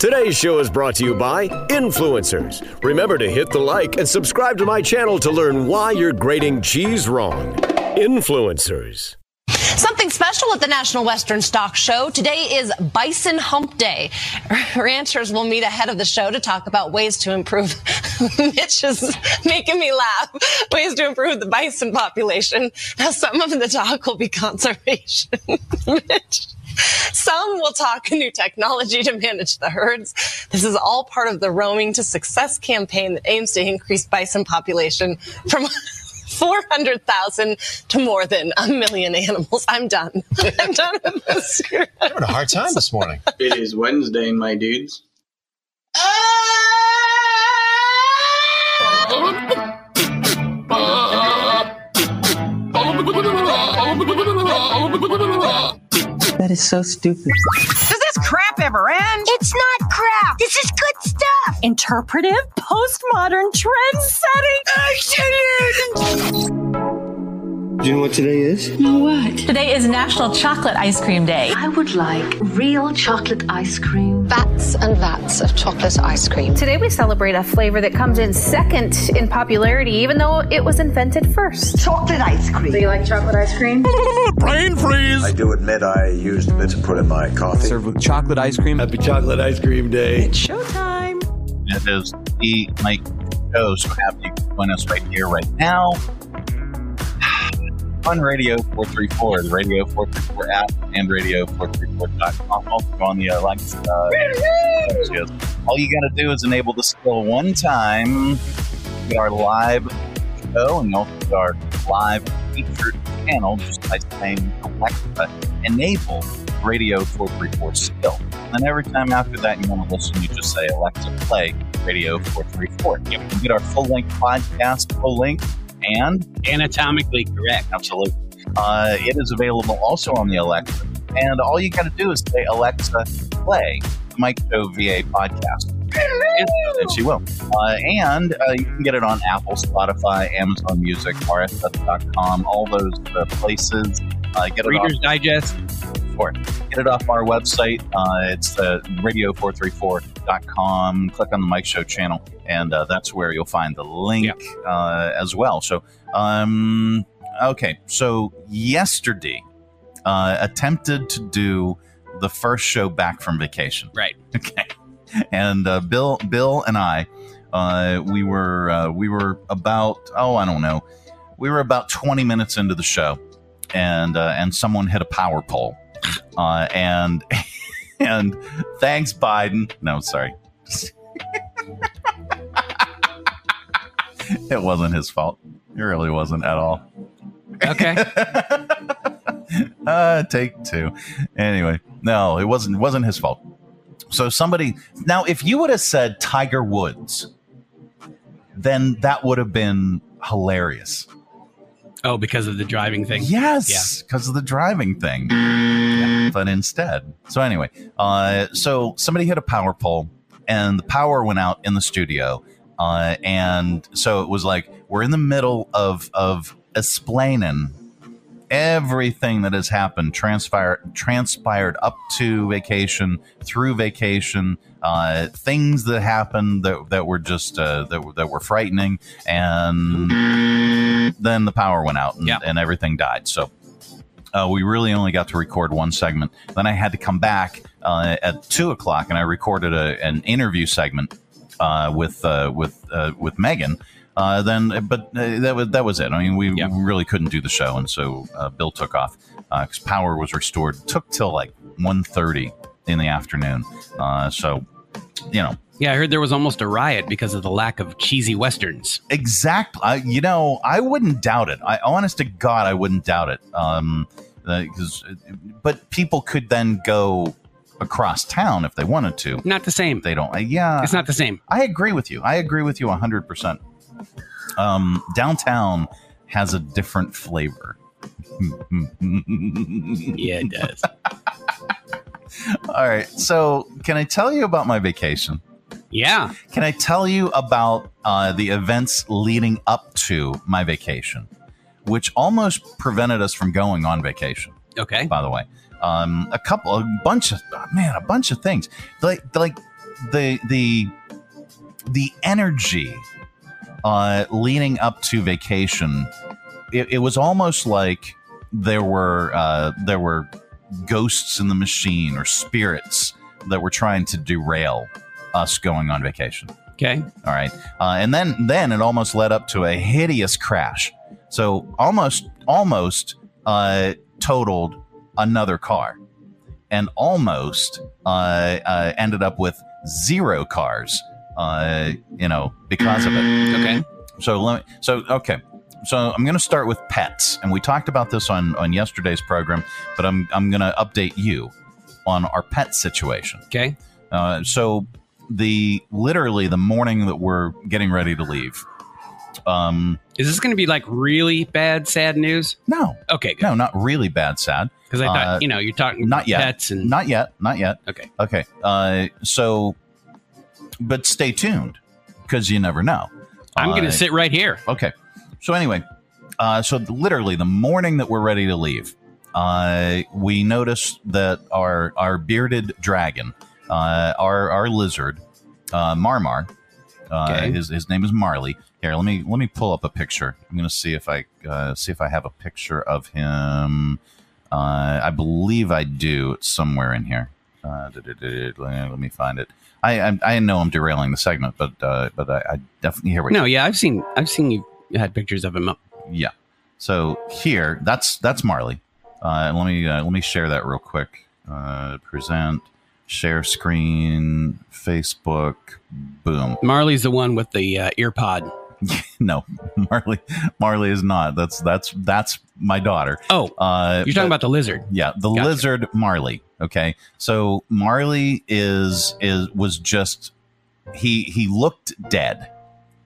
Today's show is brought to you by Influencers. Remember to hit the like and subscribe to my channel to learn why you're grading cheese wrong. Influencers. Something special at the National Western Stock Show. Today is Bison Hump Day. Ranchers will meet ahead of the show to talk about ways to improve. Mitch is making me laugh. Ways to improve the bison population. Now, some of the talk will be conservation. Mitch. Some will talk new technology to manage the herds. This is all part of the Roaming to Success campaign that aims to increase bison population from 400,000 to more than a million animals. I'm done. I'm done with this. You're having a hard time this morning. It is Wednesday, my dudes. Ah! Ah! That is so stupid. Does this crap ever end? It's not crap. This is good stuff. Interpretive, postmodern, trend setting. Excellent. Do you know what today is? No, what? Today is National Chocolate Ice Cream Day. I would like real chocolate ice cream. Vats and vats of chocolate ice cream. Today we celebrate a flavor that comes in second in popularity, even though it was invented first. Chocolate ice cream. Do you like chocolate ice cream? Brain freeze! I do admit I used a bit to put in my coffee. Served with chocolate ice cream. Happy Chocolate Ice Cream Day. It's showtime. It is the Mike Show, so happy to can join us right here, right now. On Radio 434, the Radio 434 app, and Radio434.com. Also on the Alexa. Uh, all you got to do is enable the skill one time, get our live show, and also get our live featured channel just by saying Alexa, enable Radio 434 skill. And every time after that you want to listen, you just say Alexa, play Radio 434. You can get our full length podcast, full length, and anatomically correct. Absolutely. Uh, it is available also on the Alexa. And all you got to do is say, Alexa, play Mike Show VA podcast. And she will. Uh, and uh, you can get it on Apple, Spotify, Amazon Music, RSS.com, all those uh, places. Uh, get it Reader's off, Digest. For it. Get it off our website. Uh, it's the radio434.com. Click on the Mike Show channel, and uh, that's where you'll find the link uh, as well. So, um, okay. So, yesterday, uh, attempted to do the first show back from vacation. Right. Okay. And uh, Bill, Bill, and I, uh, we were uh, we were about oh I don't know, we were about twenty minutes into the show, and uh, and someone hit a power pole, uh, and and thanks Biden. No, sorry. it wasn't his fault. It really wasn't at all. Okay. uh, take two. Anyway, no, it wasn't. Wasn't his fault. So somebody now, if you would have said Tiger Woods, then that would have been hilarious. Oh, because of the driving thing. Yes, because of the driving thing. But instead, so anyway, uh, so somebody hit a power pole, and the power went out in the studio, uh, and so it was like we're in the middle of of explaining everything that has happened transpired transpired up to vacation through vacation uh, things that happened that, that were just uh, that, were- that were frightening and then the power went out and, Yeah. and everything died so uh, we really only got to record one segment then i had to come back uh, at two o'clock and i recorded a, an interview segment uh, with uh, with uh, with megan uh, then, but uh, that was that was it. I mean, we, Yeah. really couldn't do the show, and so uh, Bill took off because power was restored. took till like 1.30 in the afternoon. Uh, so, you know, Yeah, I heard there was almost a riot because of the lack of cheesy westerns. exactly. I, you know, I wouldn't doubt it. I, honest to God, I wouldn't doubt it. Um, because, but people could then go across town if they wanted to. Not the same. They don't. Uh, yeah, It's not the same. I agree with you. I agree with you 100%. Um, downtown has a different flavor. Yeah, it does. All right. So, can I tell you about my vacation? yeah. Can I tell you about uh, the events leading up to my vacation, which almost prevented us from going on vacation? Okay. By the way, um, a couple, a bunch of man, a bunch of things. Like, like the the the energy uh, leading up to vacation, it, it was almost like there were uh, there were ghosts in the machine or spirits that were trying to derail us going on vacation. Okay. All right. Uh, and then then it almost led up to a hideous crash. So almost almost uh, totaled another car, and almost uh, uh, ended up with zero cars. Uh, you know, because of it. Okay. So let me. So okay. So I'm going to start with pets, and we talked about this on on yesterday's program, but I'm I'm going to update you on our pet situation. Okay. Uh, so the literally the morning that we're getting ready to leave. Um, Is this going to be like really bad, sad news? no, Okay, good. no, not really bad, sad. Because I thought, Uh, you know, you're talking not yet. pets and Not yet, not yet. okay. Okay. Uh, so, but stay tuned because you never know. I'm going Uh, to sit right here. Okay. So anyway, uh, so literally the morning that we're ready to leave, uh, we noticed that our our bearded dragon, uh, our our lizard, uh, Marmar, uh, Okay. his his name is Marley. Here, let me let me pull up a picture. I'm going to see if I uh, see if I have a picture of him. Uh, I believe I do. It's somewhere in here. Uh, let me find it. I, I I know I'm derailing the segment, but uh, but I, I definitely here we No, yeah, I've seen I've seen you had pictures of him up. yeah. So here, that's that's Marley. Uh, let me uh, let me share that real quick. Uh, present, share screen, Facebook, boom. Marley's the one with the uh, ear pod. no, Marley Marley is not. That's that's that's my daughter. Oh, Uh, you're talking but- about the lizard. yeah, the Gotcha. lizard Marley. Okay, so Marley is is was just he he looked dead.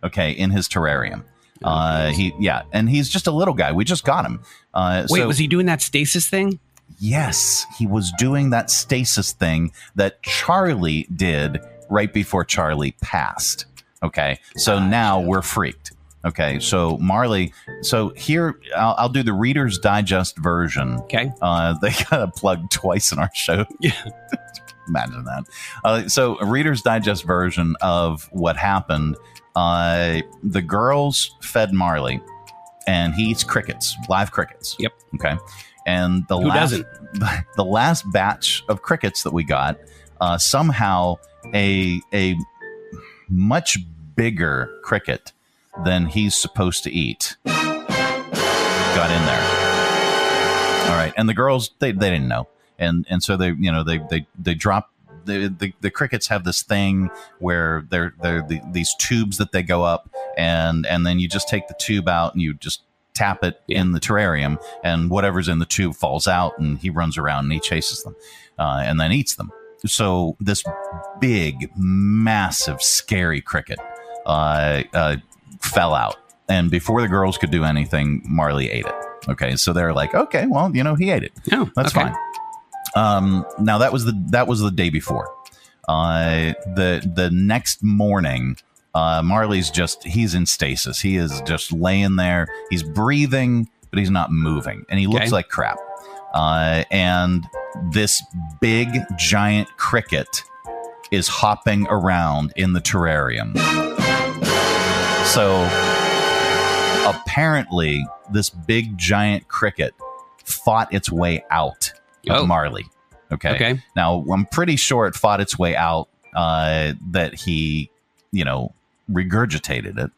Okay, in his terrarium. Uh, he yeah, and he's just a little guy. We just got him. Uh, Wait, so- was he doing that stasis thing? Yes, he was doing that stasis thing that Charlie did right before Charlie passed. Okay, so now we're freaked. Okay, so Marley, so here I'll, I'll do the Reader's Digest version. Okay. Uh, they got a plug twice in our show. Yeah. Imagine that. Uh, so, a Reader's Digest version of what happened. Uh, the girls fed Marley, and he eats crickets, live crickets. Yep. Okay. And the Who last, doesn't? the last batch of crickets that we got, uh, somehow a a much bigger cricket than he's supposed to eat got in there. All right, and the girls they, they didn't know, and and so they you know they they they drop. The, the, the crickets have this thing where they're they're the, these tubes that they go up and and then you just take the tube out and you just tap it in the terrarium and whatever's in the tube falls out and he runs around and he chases them uh, and then eats them so this big massive scary cricket fell out and before the girls could do anything marley ate it okay so they're like okay well you know he ate it Oh, that's okay. fine um, now that was the that was the day before. Uh, the the next morning, uh, Marley's just he's in stasis. He is just laying there. He's breathing, but he's not moving, and he looks Okay. like crap. Uh, and this big giant cricket is hopping around in the terrarium. So apparently, this big giant cricket fought its way out of Oh. Marley. Okay. Okay. Now, I'm pretty sure it fought its way out uh, that he, you know, regurgitated it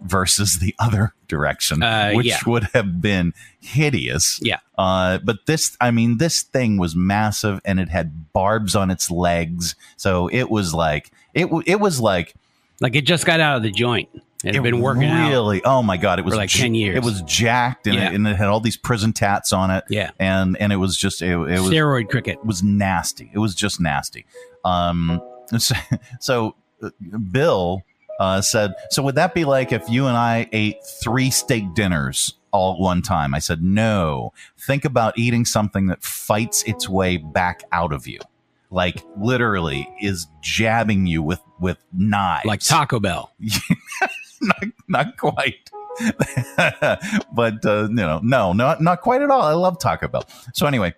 versus the other direction, Uh, which yeah. would have been hideous. Yeah. Uh, but this, I mean, this thing was massive and it had barbs on its legs. So it was like, it, w- it was like, Like it just got out of the joint. It had been working out. really, oh my god, it was like j- 10 years. It was jacked and, Yeah. it, and it had all these prison tats on it. Yeah. and and it was just it, it was Steroid cricket. it was nasty. It was just nasty. Um, so, so uh, Bill uh, said, "So would that be like if you and I ate three steak dinners all at one time?" I said, "No. Think about eating something that fights its way back out of you." Like literally is jabbing you with with knives, Like Taco Bell. not, not quite. but uh, you know, no, not not quite at all. I love Taco Bell. So anyway,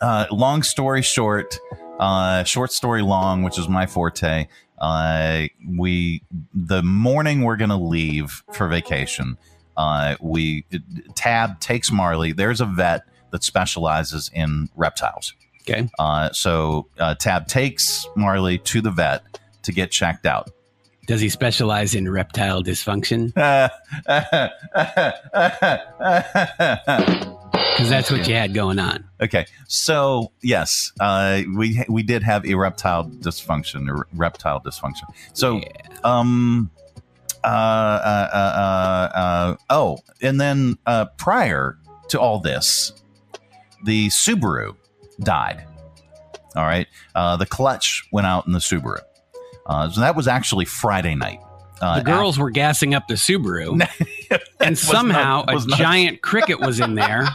uh, long story short, uh, short story long, which is my forte. Uh, we the morning we're gonna leave for vacation. Uh, we Tab takes Marley. There's a vet that specializes in reptiles. Okay. Uh, so uh, Tab takes Marley to the vet to get checked out. Does he specialize in reptile dysfunction? Because that's what you had going on. Okay, so yes, uh, we we did have erectile dysfunction or reptile dysfunction. So, um, uh, uh, uh, uh, uh, oh, and then uh, prior to all this, the Subaru died. All right, uh, the clutch went out in the Subaru. Uh, so that was actually Friday night. Uh, the girls were gassing up the Subaru, and somehow not- a not- giant cricket was in there,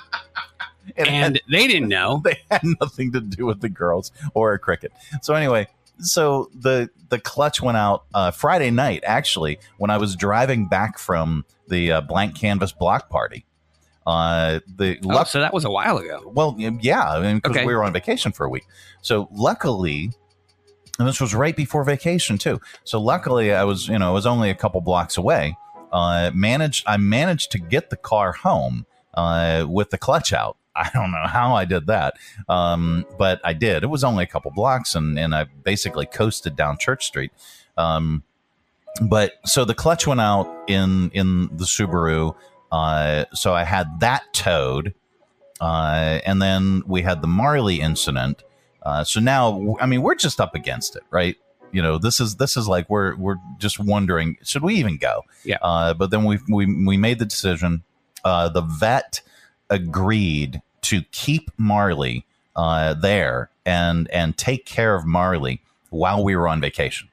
and they didn't know. they had nothing to do with the girls or a cricket. So anyway, so the the clutch went out uh, Friday night. Actually, when I was driving back from the uh, blank canvas block party, uh, the Oh, luck- so that was a while ago. well, yeah, I mean, because Okay. we were on vacation for a week. So luckily, and this was right before vacation too. So luckily, I was, you know, I was only a couple blocks away. Uh, managed, I managed to get the car home uh, with the clutch out. I don't know how I did that, um, but I did. It was only a couple blocks, and and I basically coasted down Church Street. Um, but so the clutch went out in in the Subaru. Uh, so I had that towed. Uh, and then we had the Marley incident. Uh, so now, I mean, we're just up against it, right? You know, this is this is like we're we're just wondering, should we even go? Yeah. Uh, but then we we we made the decision. Uh, the vet agreed to keep Marley uh, there and and take care of Marley while we were on vacation.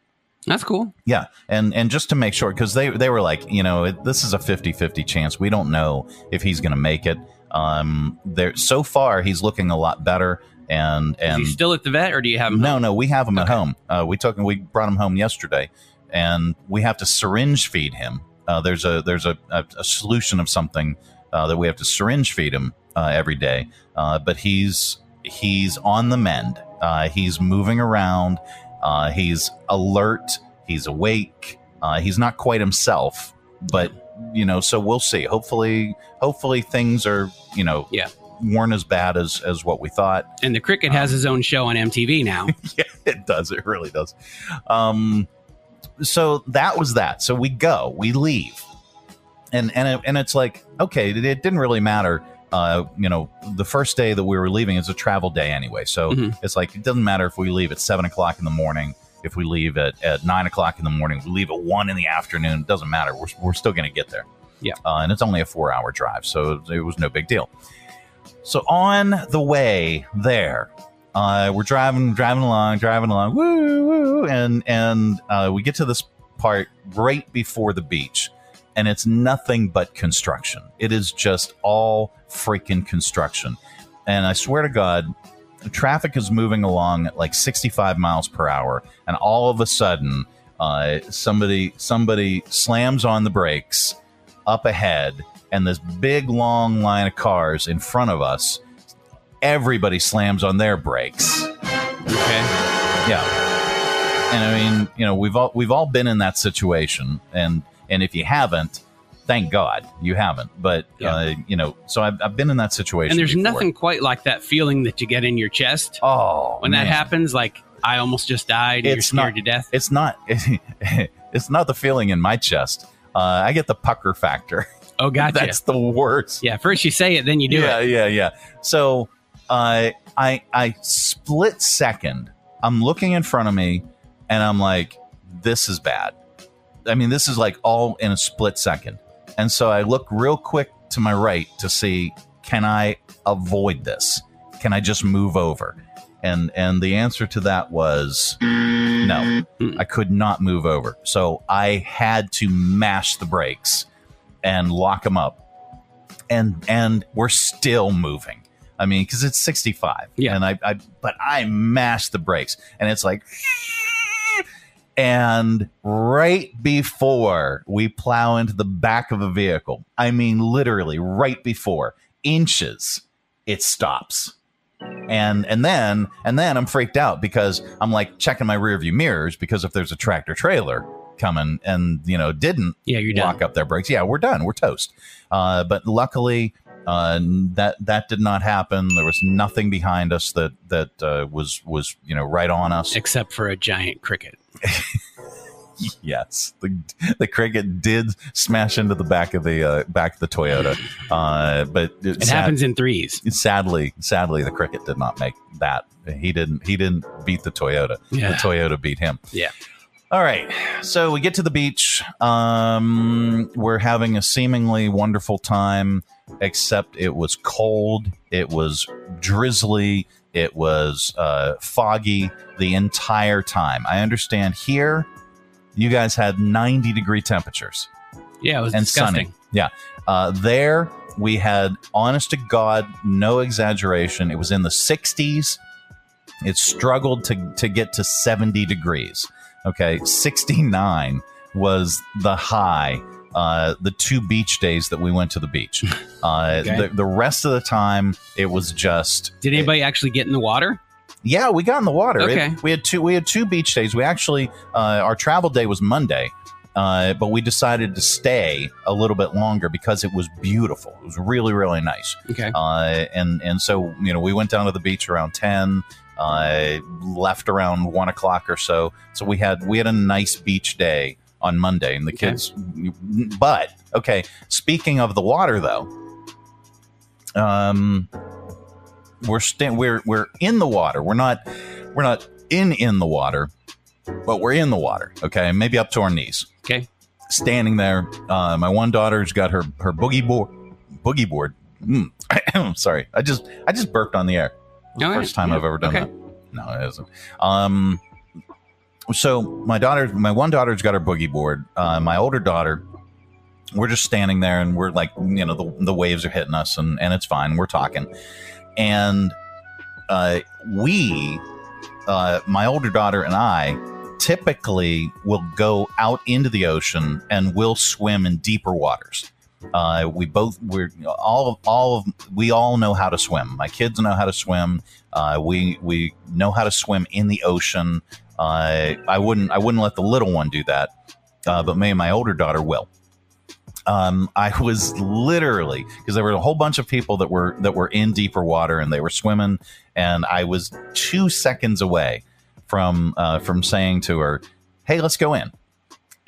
That's cool. Yeah, and and just to make sure, because they they were like, you know, it, this is a 50-50 chance. We don't know if he's going to make it. Um, there so far he's looking a lot better, and Is and he still at the vet, or do you have him? no, no, we have him at home. Uh, we took him, we brought him home yesterday, and we have to syringe feed him. Uh, there's a there's a, a, a solution of something uh, that we have to syringe feed him uh, every day. Uh, but he's he's on the mend. Uh, he's moving around. Uh, he's alert. He's awake. Uh, he's not quite himself, but you know. So we'll see. Hopefully, hopefully things are you know Yeah. Weren't as bad as as what we thought. And the cricket has his own show on MTV now. yeah, it does. It really does. Um, so that was that. So we go, we leave, and and it, and it's like okay, it, it didn't really matter. Uh, you know, the first day that we were leaving is a travel day anyway, so Mhm. it's like it doesn't matter if we leave at seven o'clock in the morning, if we leave at, at nine o'clock in the morning, we leave at one in the afternoon. It doesn't matter. We're we're still going to get there. Yeah. uh, and it's only a four hour drive, so it was no big deal. So on the way there, uh, we're driving, driving along, driving along, woo, woo, and and uh, we get to this part right before the beach, and it's nothing but construction. It is just all freaking construction, and I swear to God, traffic is moving along at like 65 miles per hour, and all of a sudden, uh, somebody somebody slams on the brakes up ahead, and this big long line of cars in front of us everybody slams on their brakes. Okay. Yeah. And I mean, you know, we've all we've all been in that situation and and if you haven't, thank God you haven't. But Yeah. uh, you know, so I've, I've been in that situation. And there's before. nothing quite like that feeling that you get in your chest Oh, when that happens. Like I almost just died. It's scared not- to death. It's not. it's not the feeling in my chest. Uh, I get the pucker factor. Oh, gotcha. That's the worst. yeah. First you say it, then you do yeah, it. yeah, yeah. Yeah. So, uh, I I split second. I'm looking in front of me, and I'm like, "This is bad." I mean, this is like all in a split second. And so I look real quick to my right to see can I avoid this? Can I just move over? And and the answer to that was no. I could not move over. So I had to mash the brakes and lock them up. And and we're still moving. I mean, because it's 65. Yeah. And I, I but I mashed the brakes and it's like and right before we plow into the back of a vehicle, I mean literally right before, inches, it stops. And and then and then I'm freaked out because I'm like checking my rearview mirrors because if there's a tractor trailer coming and you know didn't yeah you're done. up their brakes, yeah, we're done, we're toast. Uh, but luckily, uh, that that did not happen. There was nothing behind us that that uh, was was you know right on us, except for a giant cricket. yes, the the cricket did smash into the back of the uh, back of the Toyota, uh, but it, it sad, happens in threes. Sadly, sadly, the cricket did not make that. He didn't. He didn't beat the Toyota. Yeah. The Toyota beat him. Yeah. All right. So we get to the beach. Um, we're having a seemingly wonderful time, except it was cold. It was drizzly. It was uh, foggy the entire time. I understand here you guys had 90 degree temperatures. Yeah, it was and disgusting. sunny. Yeah. Uh, there we had, honest to God, no exaggeration. It was in the 60s. It struggled to, to get to 70 degrees. Okay. 69 was the high. Uh, the two beach days that we went to the beach. Uh, okay. the, the rest of the time, it was just. Did anybody it, actually get in the water? Yeah, we got in the water. Okay. It, we had two. We had two beach days. We actually uh, our travel day was Monday, uh, but we decided to stay a little bit longer because it was beautiful. It was really really nice. Okay. Uh, and and so you know we went down to the beach around ten. Uh, left around one o'clock or so. So we had we had a nice beach day on Monday, and the okay. kids. But okay, speaking of the water though, um, we're st- we're we're in the water. We're not we're not in in the water, but we're in the water. Okay, maybe up to our knees. Okay, standing there. Uh, my one daughter's got her her boogie board boogie board. Mm. Sorry, I just I just burped on the air. No, first time yeah. I've ever done okay. that. No, it isn't. Um, so my daughter, my one daughter's got her boogie board. Uh, my older daughter, we're just standing there and we're like, you know, the, the waves are hitting us and, and it's fine. We're talking and uh, we, uh, my older daughter and I, typically will go out into the ocean and we'll swim in deeper waters. Uh, we both we're all all of we all know how to swim. My kids know how to swim. Uh, we we know how to swim in the ocean. Uh, I wouldn't I wouldn't let the little one do that, uh, but me and my older daughter will um, I was literally because there were a whole bunch of people that were that were in deeper water and they were swimming, and I was two seconds away from uh, from saying to her, "Hey, let's go in."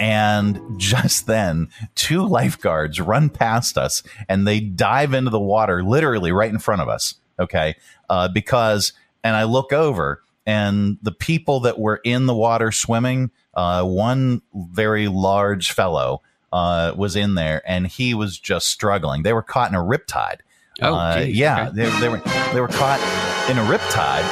And just then, two lifeguards run past us and they dive into the water, literally right in front of us. Okay, uh, because and I look over and the people that were in the water swimming, uh, one very large fellow uh, was in there, and he was just struggling. They were caught in a riptide. Oh, uh, geez, yeah, okay. they, they were they were caught in a riptide,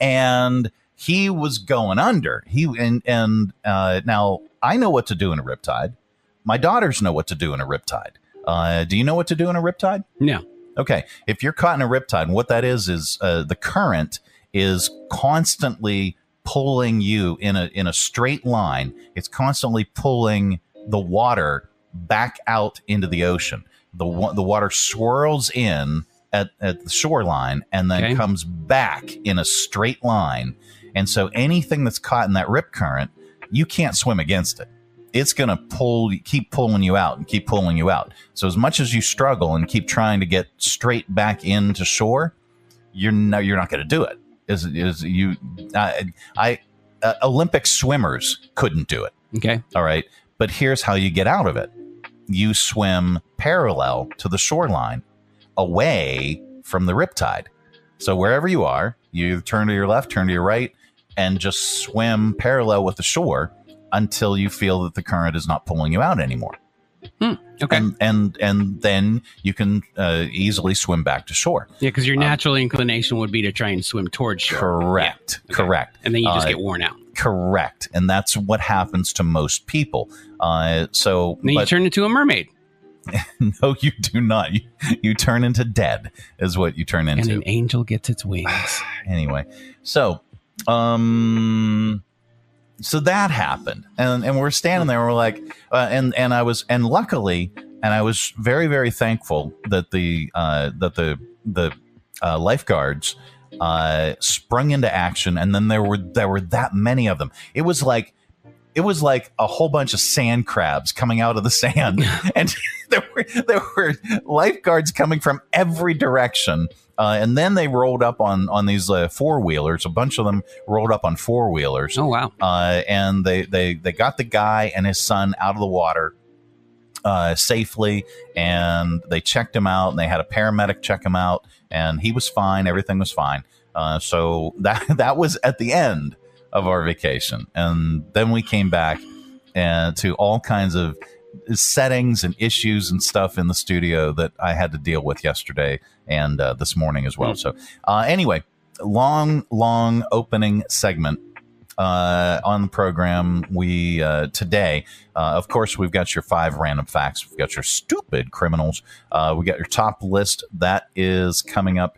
and he was going under. He and and uh, now I know what to do in a riptide. My daughters know what to do in a riptide. Uh, do you know what to do in a riptide? No. Okay, if you're caught in a riptide, what that is is uh, the current is constantly pulling you in a in a straight line. It's constantly pulling the water back out into the ocean. The the water swirls in at, at the shoreline and then Okay. comes back in a straight line. And so anything that's caught in that rip current, you can't swim against it. It's going to pull, keep pulling you out and keep pulling you out. So as much as you struggle and keep trying to get straight back into shore, you're no, you're not going to do it. Is is you? I, I uh, Olympic swimmers couldn't do it. Okay. All right. But here's how you get out of it you swim parallel to the shoreline away from the riptide. So wherever you are, you turn to your left, turn to your right, and just swim parallel with the shore until you feel that the current is not pulling you out anymore. Hmm. Okay. And and and then you can uh, easily swim back to shore. yeah, because your natural inclination would be to try and swim towards shore. Correct. Yeah. Okay. Correct. And then you just Uh, get worn out. Correct. And that's what happens to most people. Uh, so Then you turn into a mermaid. no, you do not. You, you turn into dead, is what you turn into. And into. an angel gets its wings. anyway, so um, so that happened, and and we're standing there. We're like, uh, and and I was, and luckily, and I was very very thankful that the uh, that the the uh, lifeguards uh, sprung into action, and then there were there were that many of them. It was like it was like a whole bunch of sand crabs coming out of the sand, and there were there were lifeguards coming from every direction. Uh, and then they rolled up on on these uh, four wheelers. A bunch of them rolled up on four wheelers. Oh wow! Uh, and they they they got the guy and his son out of the water uh, safely, and they checked him out. And they had a paramedic check him out, and he was fine. Everything was fine. Uh, so that that was at the end of our vacation, and then we came back and to all kinds of settings and issues and stuff in the studio that I had to deal with yesterday and uh, this morning as well. So uh, anyway, long long opening segment uh, on the program. We uh, today, uh, of course, we've got your five random facts. We've got your stupid criminals. Uh, we got your top list that is coming up.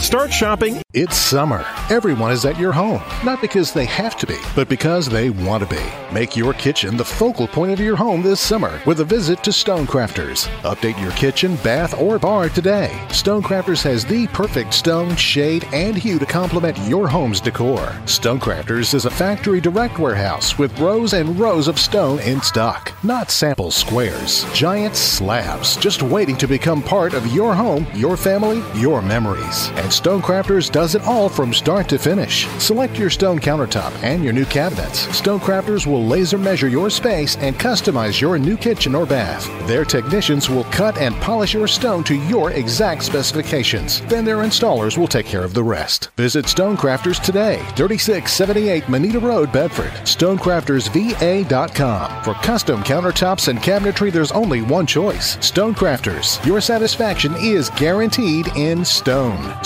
Start shopping. It's summer. Everyone is at your home, not because they have to be, but because they want to be. Make your kitchen the focal point of your home this summer with a visit to Stonecrafters. Update your kitchen, bath, or bar today. Stonecrafters has the perfect stone, shade, and hue to complement your home's decor. Stonecrafters is a factory direct warehouse with rows and rows of stone in stock, not sample squares. Giant slabs just waiting to become part of your home, your family, your memories. And Stonecrafters does it all from start to finish. Select your stone countertop and your new cabinets. Stonecrafters will laser measure your space and customize your new kitchen or bath. Their technicians will cut and polish your stone to your exact specifications. Then their installers will take care of the rest. Visit Stonecrafters today, 3678 Moneta Road, Bedford. StonecraftersVA.com. For custom countertops and cabinetry, there's only one choice Stonecrafters. Your satisfaction is guaranteed in stone.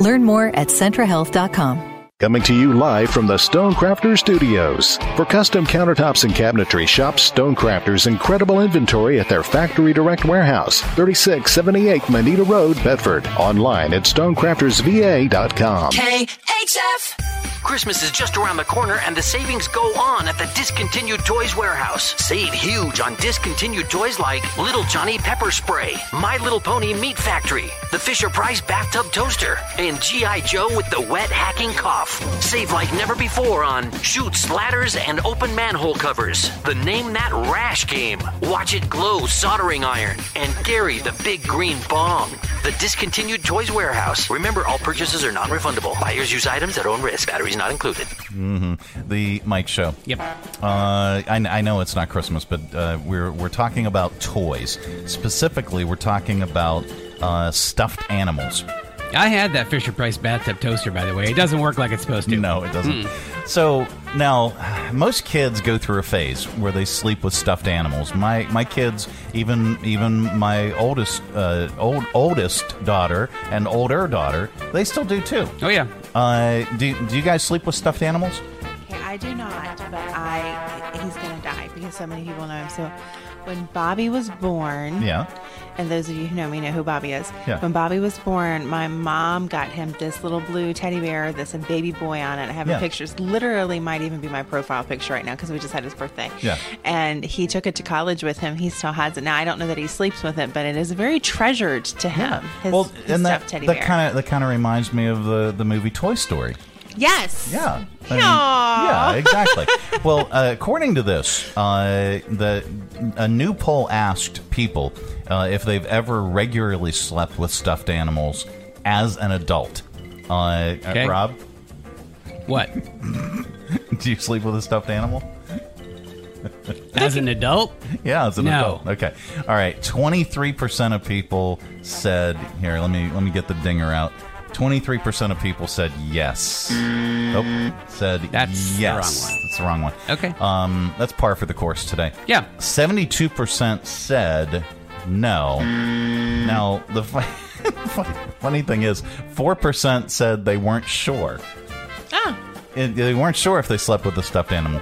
Learn more at centrahealth.com. Coming to you live from the Stonecrafter Studios. For custom countertops and cabinetry, shop Stonecrafter's incredible inventory at their Factory Direct Warehouse, 3678 Moneta Road, Bedford. Online at stonecraftersva.com. KHF! Christmas is just around the corner and the savings go on at the Discontinued Toys Warehouse. Save huge on discontinued toys like Little Johnny Pepper Spray, My Little Pony Meat Factory, the Fisher Price Bathtub Toaster, and G.I. Joe with the wet hacking cough. Save like never before on chutes, ladders, and open manhole covers. The Name That Rash game. Watch It Glow soldering iron. And Gary the Big Green Bong. The Discontinued Toys Warehouse. Remember, all purchases are non refundable. Buyers use items at own risk. Batteries not included. hmm The Mike Show. Yep. Uh, I, I know it's not Christmas, but uh, we're we're talking about toys. Specifically, we're talking about uh, stuffed animals. I had that Fisher Price bathtub toaster, by the way. It doesn't work like it's supposed to. No, it doesn't. So now, most kids go through a phase where they sleep with stuffed animals. My my kids, even even my oldest uh, old oldest daughter and older daughter, they still do too. Oh yeah. Uh, do do you guys sleep with stuffed animals? Okay, I do not, but I he's gonna die because so many people know him. So when Bobby was born, Yeah. And those of you who know me know who Bobby is. Yeah. When Bobby was born, my mom got him this little blue teddy bear that's a baby boy on it. I have Yeah. a pictures. Literally, might even be my profile picture right now because we just had his birthday. Yeah. And he took it to college with him. He still has it now. I don't know that he sleeps with it, but it is very treasured to him. His, well, his and that teddy that kind of that kind of reminds me of the the movie Toy Story. yes. Yeah. I mean, yeah, exactly. well, uh, according to this, uh, the a new poll asked people uh, if they've ever regularly slept with stuffed animals as an adult. Uh, Okay. uh, Rob, What? Do you sleep with a stuffed animal? As an adult? Yeah, as an No. adult. Okay. All right. Twenty-three percent of people said here. Let me let me get the dinger out. Twenty-three percent of people said yes. Oh, said That's the yes. wrong one. That's the wrong one. Okay. Um, that's par for the course today. Yeah. Seventy-two percent said no. Now the funny, thing is, four percent said they weren't sure. Ah. They weren't sure if they slept with a stuffed animal.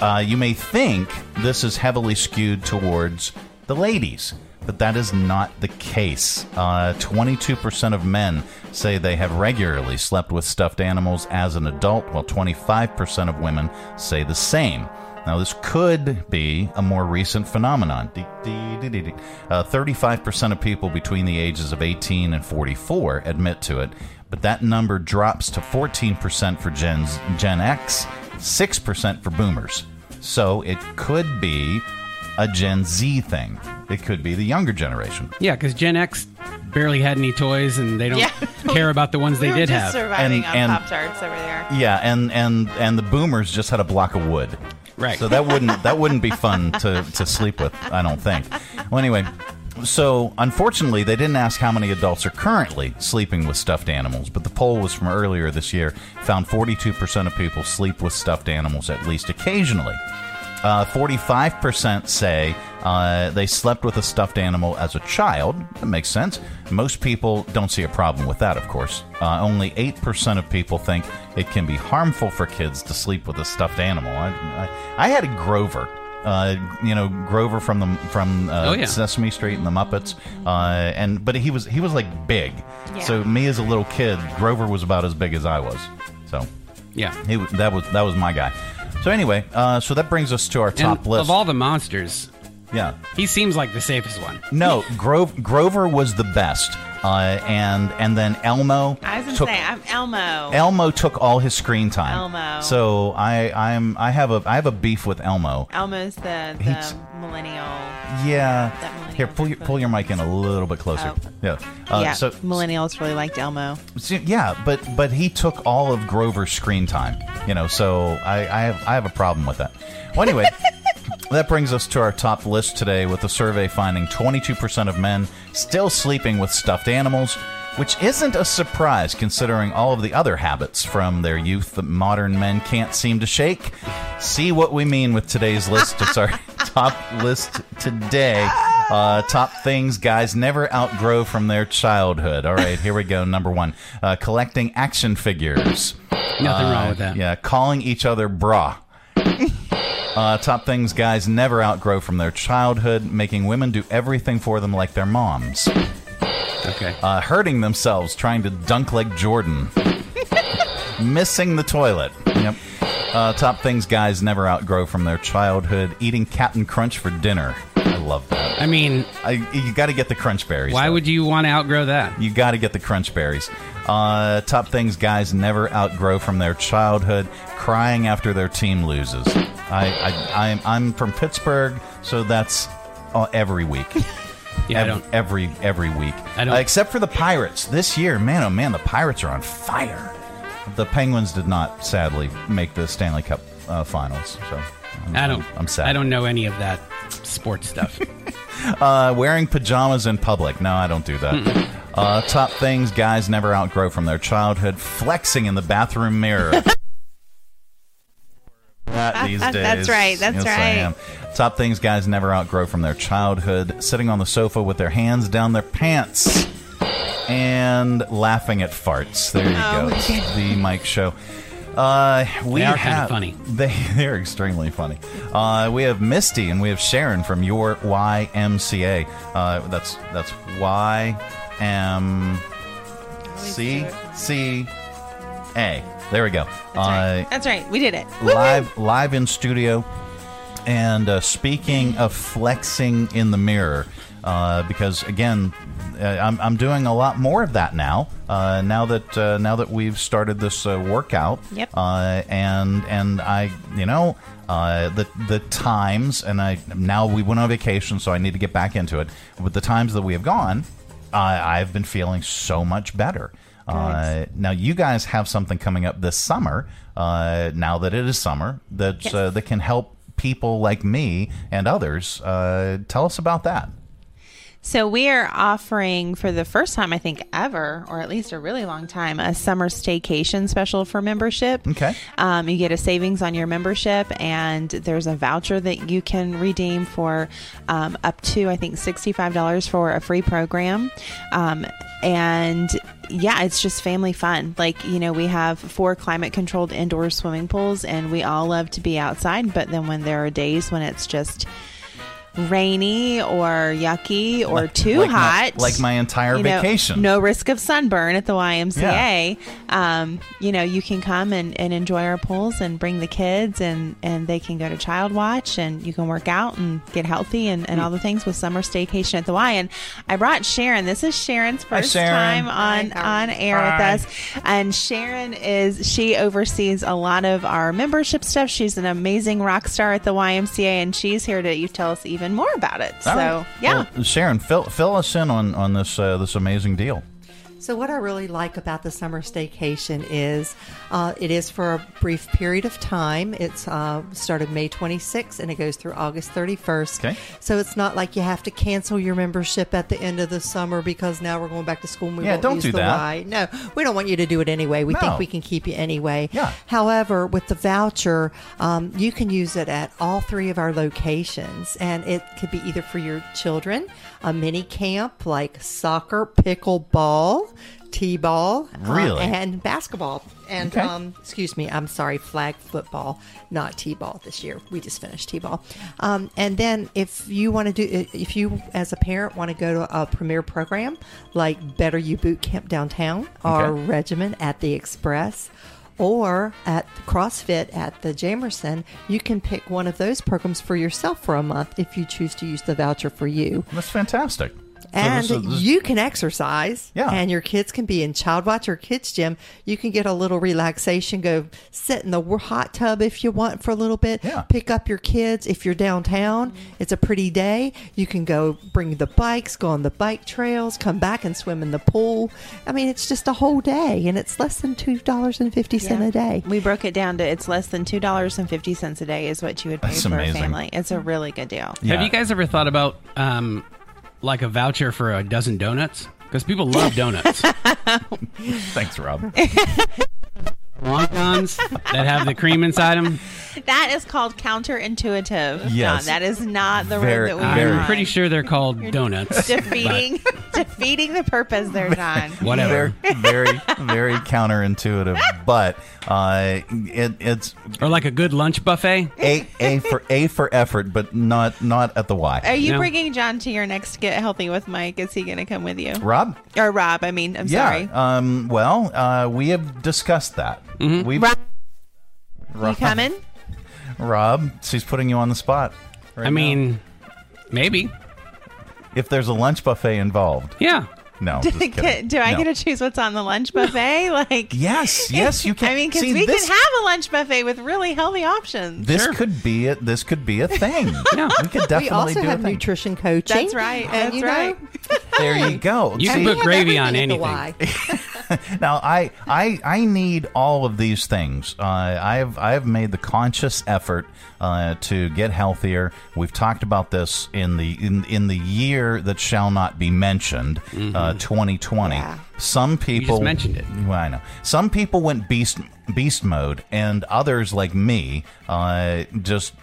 Uh, you may think this is heavily skewed towards the ladies, but that is not the case. Uh, 22% of men say they have regularly slept with stuffed animals as an adult, while 25% of women say the same. Now, this could be a more recent phenomenon. Uh, 35% of people between the ages of 18 and 44 admit to it, but that number drops to 14% for Gen, Gen X, 6% for boomers. So it could be a Gen Z thing. It could be the younger generation. Yeah, because Gen X barely had any toys, and they don't Yeah. care about the ones they we were did just have. surviving And- and- on Pop Tarts over there. Yeah, and and and the boomers just had a block of wood. Right. So that wouldn't that wouldn't be fun to to sleep with, I don't think. Well, anyway, so unfortunately, they didn't ask how many adults are currently sleeping with stuffed animals, but the poll was from earlier this year. Found 42% of people sleep with stuffed animals at least occasionally. Uh, 45% say uh, they slept with a stuffed animal as a child. That makes sense. Most people don't see a problem with that, of course. Uh, only 8% of people think it can be harmful for kids to sleep with a stuffed animal. I, I, I had a Grover. Uh, you know Grover from the from uh, Oh, yeah. Sesame Street and the Muppets, uh, and but he was he was like big. Yeah. So me as a little kid, Grover was about as big as I was. So Yeah. he that was that was my guy. So anyway, uh, so that brings us to our top and list. of all the monsters, yeah, he seems like the safest one. no, Gro- Grover was the best, uh, and and then Elmo I was gonna took say I'm Elmo. Elmo took all his screen time. Elmo. So I I'm I have a I have a beef with Elmo. Elmo's the, He's- the millennial. Yeah. Millennial Here, pull your pull your mic in a little bit closer. Oh. Yeah. Uh, yeah, So millennials really liked Elmo. so, yeah, but but he took all of Grover's screen time. You know, so I I have I have a problem with that. Well, anyway. That brings us to our top list today with a survey finding 22% of men still sleeping with stuffed animals, which isn't a surprise considering all of the other habits from their youth that modern men can't seem to shake. See what we mean with today's list. It's our top list today. Uh, top things guys never outgrow from their childhood. All right, here we go. Number one uh, collecting action figures. Nothing wrong Uh, with that. Yeah, calling each other bra. Uh, top things guys never outgrow from their childhood, making women do everything for them like their moms. Okay. Uh, hurting themselves trying to dunk like Jordan. Missing the toilet. Yep. Uh, top things guys never outgrow from their childhood, eating Captain Crunch for dinner. I love that. I mean, I, you got to get the Crunch berries. why though. would you want to outgrow that? You got to get the crunch berries. Uh, top things guys never outgrow from their childhood: crying after their team loses. I, I I'm I'm from Pittsburgh, so that's uh, every week. Yeah, I don't. every every week. I don't- Uh, except for the Pirates this year. Man, oh man, the Pirates are on fire. The Penguins did not, sadly, make the Stanley Cup uh, Finals. So I'm, I don't. I'm, I'm sad. I don't know any of that sports stuff. Uh, wearing pajamas in public. No, I don't do that. uh, top things guys never outgrow from their childhood: flexing in the bathroom mirror. That these days. That's right, that's Yes, I right. am. Top things guys never outgrow from their childhood: sitting on the sofa with their hands down their pants and laughing at farts. There you Oh, go. okay. The Mike Show. Uh, we They are kinda funny. They they're extremely funny. Uh, we have Misty and we have Sharon from your YMCA. Uh, that's that's Y M C C A. There we go. That's, Uh, That's right. We did it. live live in studio. And uh, speaking of flexing in the mirror, uh, because again, uh, I'm, I'm doing a lot more of that now. Uh, now that uh, now that we've started this uh, workout, Yep. Uh, and and I, you know, uh, the the times, and I now we went on vacation, so I need to get back into it. With the times that we have gone, I've been feeling so much better. Uh, now, you guys have something coming up this summer. Uh, now that it is summer, that Yes. uh, that can help people like me and others. Uh, tell us about that. So we are offering for the first time, I think, ever, or at least a really long time, a summer staycation special for membership. Okay. Um, you get a savings on your membership, and there's a voucher that you can redeem for um, up to, I think, $65 for a free program. Um, and yeah, it's just family fun. Like, you know, we have four climate controlled indoor swimming pools, and we all love to be outside. But then when there are days when it's just rainy or yucky or Like- too like my- hot, like my entire you know, vacation. no risk of sunburn at the YMCA. Um, you know, you can come and, and enjoy our pools and bring the kids, and, and they can go to Child Watch, and you can work out and get healthy and, and all the things with summer staycation at the Y. And I brought Sharon. This is Sharon's Hi, first Sharon. time on on air Hi. with us, and Sharon is she oversees a lot of our membership stuff. She's an amazing rock star at the YMCA, and she's here to you tell us even more about it. So All right. yeah. Well, Sharon, fill fill us in on on this uh, this amazing deal. So, what I really like about the summer staycation is uh, it is for a brief period of time. It's uh, started May 26th and it goes through August 31st. Okay. So, it's not like you have to cancel your membership at the end of the summer because now we're going back to school and we Yeah, won't don't use do the that. Y. No, we don't want you to do it anyway. We No. think we can keep you anyway. Yeah. However, with the voucher, um, you can use it at all three of our locations, and it could be either for your children, a mini camp like soccer, pickleball, t-ball, uh, and basketball. And Okay. um, excuse me, I'm sorry, flag football, not t-ball this year. We just finished t-ball. Um, and then if you want to do, if you as a parent want to go to a premier program like Better You Boot Camp downtown or Okay. Regimen at the Express or at CrossFit at the Jamerson, you can pick one of those programs for yourself for a month if you choose to use the voucher for you. That's fantastic. So And this is- this- you can exercise. Yeah. And your kids can be in Child Watch or Kids Gym. You can get a little relaxation, go sit in the hot tub if you want for a little bit. Yeah. Pick up your kids if you're downtown. It's a pretty day. You can go bring the bikes, go on the bike trails, come back and swim in the pool. I mean, it's just a whole day and it's less than $2.50 Yeah. a day. We broke it down to it's less than two dollars and fifty cents a day is what you would pay That's for amazing. a family. It's a really good deal. Yeah. Have you guys ever thought about um, like a voucher for a dozen donuts? Because people love donuts. Thanks, Rob. Wontons that have the cream inside them. That is called counterintuitive. Yes. John. that is not the Very- road that we very- I'm pretty sure they're called donuts. defeating defeating the purpose there, John. Whatever. Very, very, very counterintuitive, but uh, it, it's Or like a good lunch buffet. a a for a for effort, but not not at the Y. Are you No. bringing John to your next Get Healthy with Mike? Is he going to come with you? Rob? Or Rob, I mean, I'm yeah. sorry. Um. Well, uh, we have discussed that. Mm-hmm. We've Rob, Rob, you coming? Rob, she's putting you on the spot. right I now. mean, maybe. if there's a lunch buffet involved, Yeah. no. just kidding. Do I No. get to choose what's on the lunch buffet? Like, Yes, yes, you can. I mean, because we this- can have a lunch buffet with really healthy options. This Sure. could be it. This could be a thing. Yeah. we could definitely We also do have a thing. nutrition coaching. That's right. And That's you know, right. There you go. You See, can we put gravy on anything. at the Y. now I, I I need all of these things. Uh, I've I've made the conscious effort uh, to get healthier. We've talked about this in the in in the year that shall not be mentioned, uh, 2020. Yeah. Some people Mm-hmm. mentioned it. Well, I know. Some people went beast beast mode, and others like me uh, just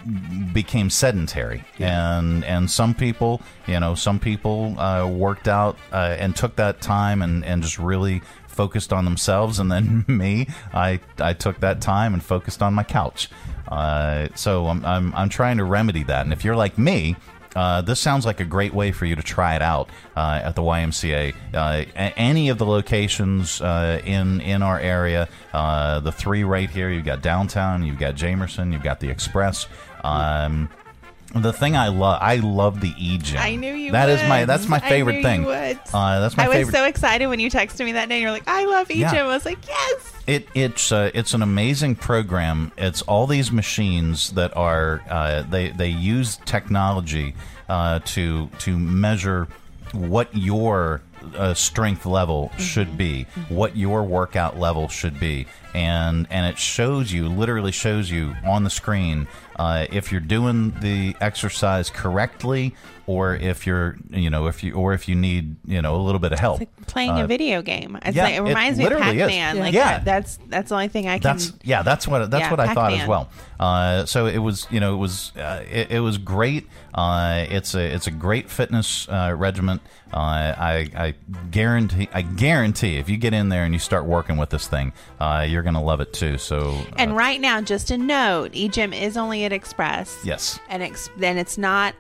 became sedentary. And and some people, you know, some people uh, worked out uh, and took that time and and just really focused on themselves. And then me, I I took that time and focused on my couch. Uh, so I'm, I'm I'm trying to remedy that. And if you're like me. Uh, this sounds like a great way for you to try it out uh, at the YMCA. Uh, a- any of the locations uh, in in our area, uh, the three right here. You've got downtown, you've got Jamerson, you've got the Express. Um, the thing I love, I love the E Gym. I knew you That is my that's my favorite thing. you would. Uh, that's my I was favorite. so excited when you texted me that day. and You're like, I love Egypt. Yeah. I was like, yes. It it's uh, it's an amazing program. It's all these machines that are uh, they they use technology uh, to to measure what your uh, strength level should be, what your workout level should be, and and it shows you literally shows you on the screen uh, if you're doing the exercise correctly or if you're you know if you or if you need you know a little bit of help. Playing Uh, a video game. It's yeah, like, it it reminds me of literally is. Pac-Man. Like Yeah. that- that's that's the only thing I can. That's yeah. That's what that's Yeah, what I thought as well. Uh, so it was you know it was uh, it, it was great. Uh, it's a it's a great fitness uh, regiment. Uh, I I guarantee I guarantee if you get in there and you start working with this thing, uh, you're gonna love it too. So And right now, just a note: eGym is only at Express. yes, and ex- then it's not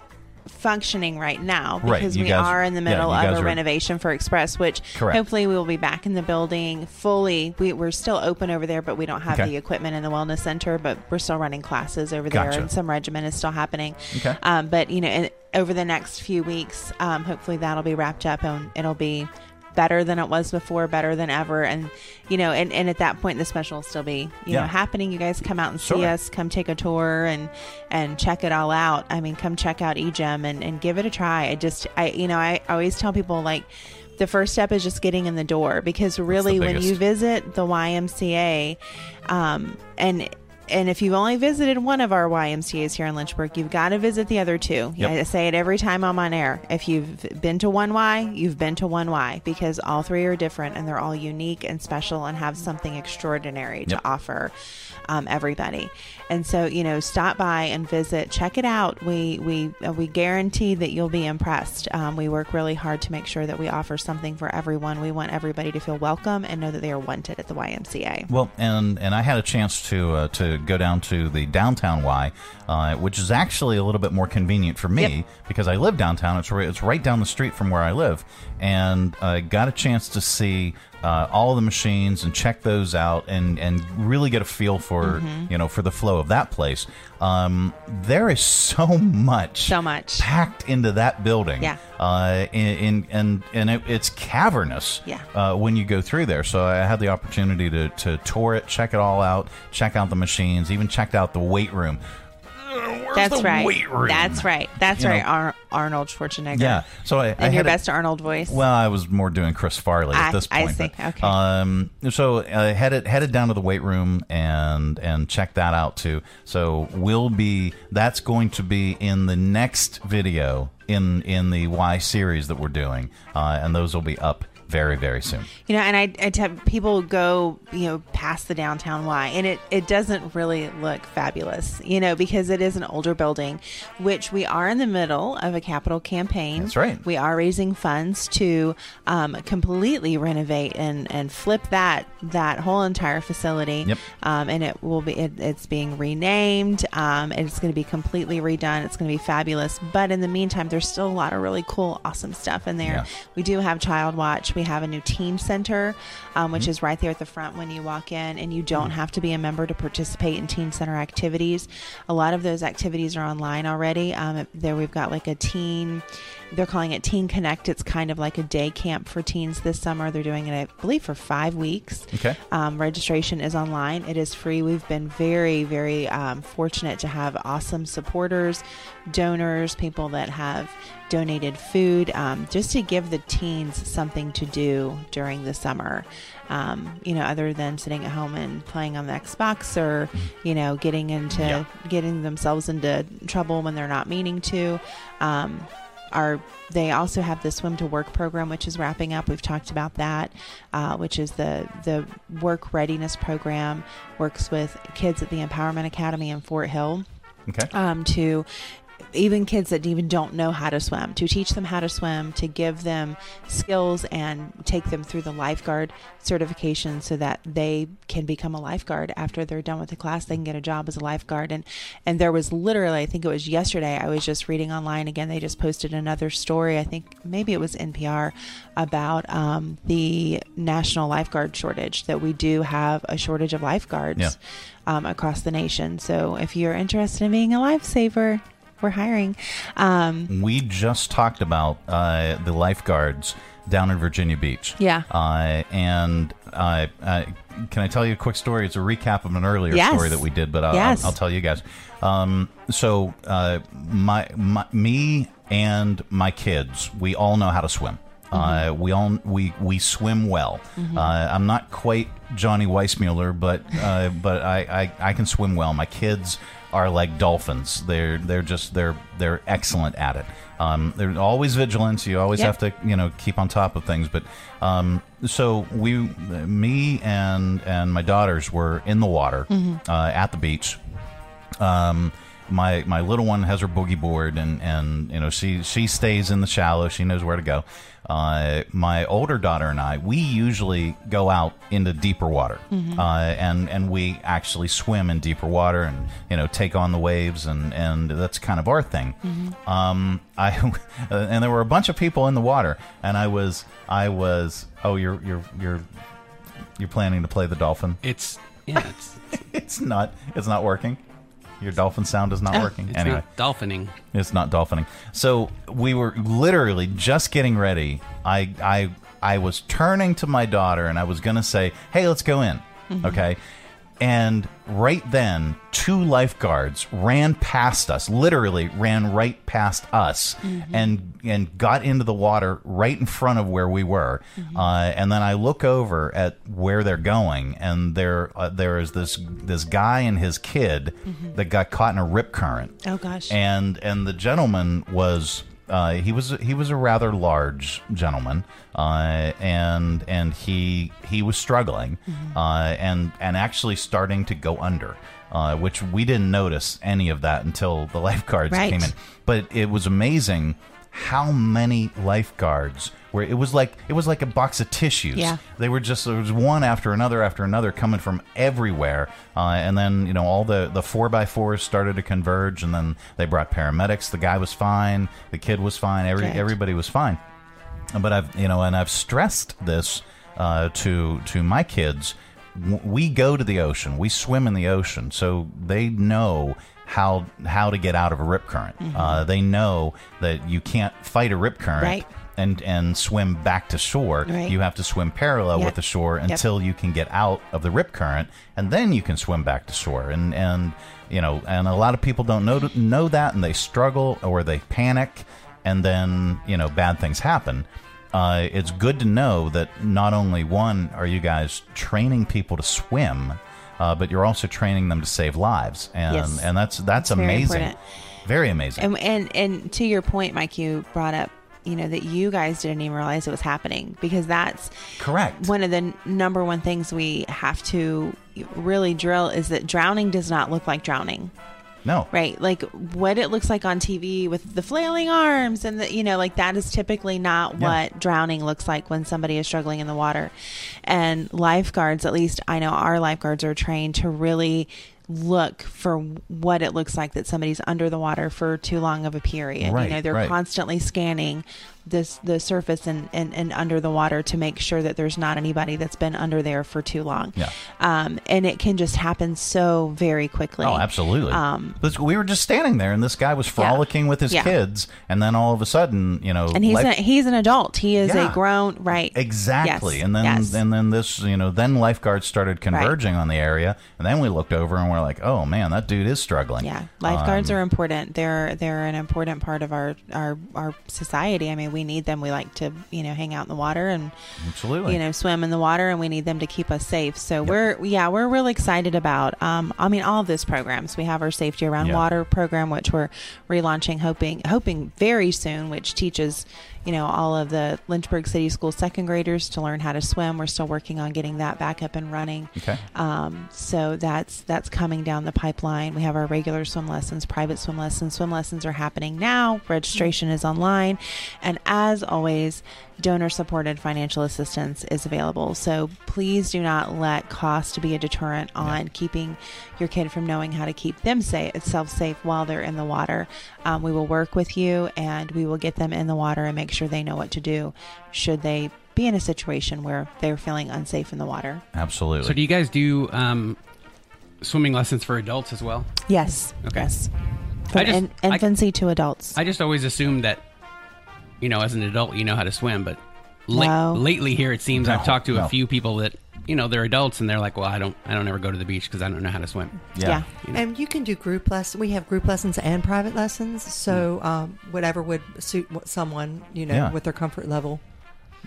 functioning right now because you we guys- are in the middle guys of a are- renovation for Express, which Correct. hopefully we will be back in the building fully. We, we're still open over there, but we don't have Okay. the equipment in the wellness center. But we're still running classes over there, Gotcha. and some regimen is still happening. Okay. Um, but you know, over the next few weeks, um, hopefully that'll be wrapped up and it'll be better than it was before, better than ever. And you know, and, and at that point, the special will still be you Yeah. know happening. You guys come out and see us, come take a tour, and and check it all out. I mean, come check out eGym and and give it a try. I just I you know I always tell people like. The first step is just getting in the door because really, when you visit the YMCA, um, and and if you've only visited one of our YMCA's here in Lynchburg, you've got to visit the other two. Yep. I say it every time I'm on air. If you've been to one Y, you've been to one Y because all three are different and they're all unique and special and have something extraordinary to offer um, everybody. And so, you know, stop by and visit, check it out. We we uh, we guarantee that you'll be impressed. Um, we work really hard to make sure that we offer something for everyone. We want everybody to feel welcome and know that they are wanted at the YMCA. Well, and and I had a chance to uh, to go down to the downtown Y, uh, which is actually a little bit more convenient for me because I live downtown. It's right, it's right down the street from where I live, and I got a chance to see uh, all the machines and check those out and and really get a feel for Mhm. you know for the flow of that place. Um, there is so much, So much. packed into that building. Yeah. Uh, in, in and and it, it's cavernous. Yeah. Uh, when you go through there, so I had the opportunity to to tour it, check it all out, check out the machines, even checked out the weight room. That's the right. weight room? That's right. That's You right. Ar- Arnold Schwarzenegger. Yeah. So I, I And your had a- best Arnold voice. Well, I was more doing Chris Farley I- at this I point. see. but, Okay. Um, so I headed headed down to the weight room and and check that out too. So we'll be that's going to be in the next video in in the Y series that we're doing, uh, and those will be up very very soon. You know, and I, I tell people go, you know, past the downtown Y, and it, it doesn't really look fabulous, you know, because it is an older building, which we are in the middle of a capital campaign. That's right. We are raising funds to um, completely renovate and, and flip that that whole entire facility. Yep. Um, and it will be it, it's being renamed. Um, and it's going to be completely redone. It's going to be fabulous. But in the meantime, there's still a lot of really cool, awesome stuff in there. Yeah. We do have Child Watch. We have a new teen center, um, which Mm-hmm. is right there at the front when you walk in, and you don't have to be a member to participate in teen center activities. A lot of those activities are online already. Um, there we've got like a teen. They're calling it Teen Connect. It's kind of like a day camp for teens this summer. They're doing it, I believe, for five weeks. Okay. Um, registration is online. It is free. We've been very, very um, fortunate to have awesome supporters, donors, people that have donated food, um, just to give the teens something to do during the summer. Um, you know, other than sitting at home and playing on the Xbox or, you know, getting into Yeah. getting themselves into trouble when they're not meaning to. Um, are they also have the swim to work program which is wrapping up we've talked about that uh, which is the the work readiness program works with kids at the empowerment academy in fort hill Okay. um, to even kids that even don't know how to swim to teach them how to swim to give them skills and take them through the lifeguard certification so that they can become a lifeguard after they're done with the class. They can get a job as a lifeguard. And and there was literally i think it was yesterday i was just reading online again. They just posted another story i think maybe it was npr about um, the national lifeguard shortage that we do have a shortage of lifeguards Yeah. um, across the nation. So if you're interested in being a lifesaver we're hiring um, We just talked about uh, the lifeguards down in Virginia Beach. Yeah. Uh, and uh, uh, can I tell you a quick story? It's a recap of an earlier Yes. story that we did, but I'll, Yes. I'll, I'll tell you guys. Um, so uh, my, my me and my kids, we all know how to swim. Uh, we all we we swim well. Mhm. Uh, I'm not quite Johnny Weissmuller, but uh, but I, I I can swim well. My kids are like dolphins. They're they're just they're they're excellent at it. Um, they're always vigilant. You always Yep. have to you know keep on top of things. But um, so we, me and and my daughters were in the water Mhm. uh, at the beach. Um, my my little one has her boogie board, and and you know she she stays in the shallow. She knows where to go. Uh, my older daughter and I, we usually go out into deeper water, Mhm. uh, and and we actually swim in deeper water, and you know take on the waves, and and that's kind of our thing. Mhm. Um, I and there were a bunch of people in the water, and I was I was oh you're you're you're you're planning to play the dolphin. It's yeah, it's it's not it's not working. Your dolphin sound is not Oh, working. it's anyway, not dolphining. It's not dolphining. So we were literally just getting ready. I I I was turning to my daughter and I was gonna say, "Hey, let's go in." Mhm. Okay. And right then, two lifeguards ran past us, literally ran right past us, Mhm. and and got into the water right in front of where we were. Uh, and then I look over at where they're going, and there uh, there is this this guy and his kid Mhm. that got caught in a rip current Oh gosh. and and the gentleman was uh, he was he was a rather large gentleman, uh, and and he he was struggling, uh, and and actually starting to go under, uh, which we didn't notice any of that until the lifeguards Right. came in. But it was amazing how many lifeguards were. It was like it was like a box of tissues. Yeah. They were just there was one after another after another coming from everywhere, uh, and then you know all the the four by fours started to converge, and then they brought paramedics. The guy was fine, the kid was fine, every everybody was fine. But I've you know, and I've stressed this uh, to to my kids. We go to the ocean, we swim in the ocean, so they know how how to get out of a rip current. Uh, they know that you can't fight a rip current Right. And and swim back to shore. Right. You have to swim parallel Yep. with the shore Yep. until you can get out of the rip current, and then you can swim back to shore. And and you know, and a lot of people don't know know that, and they struggle or they panic, and then you know bad things happen. Uh, it's good to know that not only one are you guys training people to swim, uh, but you're also training them to save lives, and Yes. and that's that's very amazing, important. very amazing. And, and and to your point, Mike, you brought up, you know, that you guys didn't even realize it was happening because that's Correct. One of the n- number one things we have to really drill is that drowning does not look like drowning. no, Right. Like what it looks like on TV with the flailing arms and the, you know, like that is typically not Yeah. what drowning looks like when somebody is struggling in the water. And lifeguards, at least I know our lifeguards are trained to really look for what it looks like that somebody's under the water for too long of a period. Right, you know, they're right. constantly scanning this the surface and, and, and under the water to make sure that there's not anybody that's been under there for too long. Yeah. Um, and it can just happen so very quickly. Oh, absolutely. Um, we were just standing there, and this guy was frolicking with his Yeah. kids, and then all of a sudden, you know, and he's life- an, he's an adult. He is Yeah. a grown right. exactly, Yes, and then yes. and then this, you know, then lifeguards started converging on the area, and then we looked over and we're like, oh man, that dude is struggling. Yeah, lifeguards Um, are important. They're they're an important part of our, our our society. I mean, we need them. We like to you know hang out in the water and absolutely, you know swim in the water, and we need them to keep us safe. So we're yeah we're really excited about. Um, I mean, all of those programs. We have our safety around Yeah. water program, which we're relaunching, hoping hoping very soon, which teaches you know all of the Lynchburg City School second graders to learn how to swim. We're still working on getting that back up and running. Okay. Um, so that's that's coming down the pipeline. We have our regular swim lessons, private swim lessons. Swim lessons are happening now. Registration is online, and as always, donor supported financial assistance is available. So please do not let cost be a deterrent on keeping your kid from knowing how to keep them safe, self safe while they're in the water. Um, we will work with you, and we will get them in the water and make sure they know what to do should they be in a situation where they're feeling unsafe in the water. absolutely. So do you guys do um, swimming lessons for adults as well? Yes. Okay. Yes. I From just- in- I- infancy to adults. I just always assumed that, you know, as an adult, you know how to swim. But la- No. lately here, it seems No, I've talked to no. a few people that, you know, they're adults and they're like, well, I don't, I don't ever go to the beach because I don't know how to swim. yeah. And you can do group lessons. We have group lessons and private lessons. So um, whatever would suit someone, you know, Yeah. with their comfort level.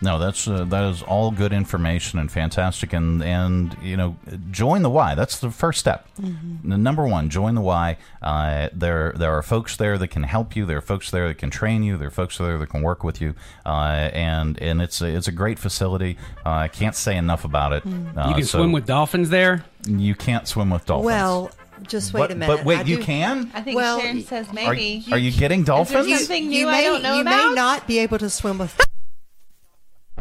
No, that's uh, that is all good information and fantastic, and and you know, join the Y. That's the first step. Mm-hmm. The number one, join the Y. Uh, there there are folks there that can help you. There are folks there that can train you. There are folks there that can work with you, uh, and and it's a, it's a great facility. Uh, I can't say enough about it. Mm. Uh, you can so swim with dolphins there. You can't swim with dolphins. Well, just wait But- a minute. but wait, I you do- can? I think well, Sharon says maybe. are you getting dolphins? Is there something new you I may, don't know you about? may not be able to swim with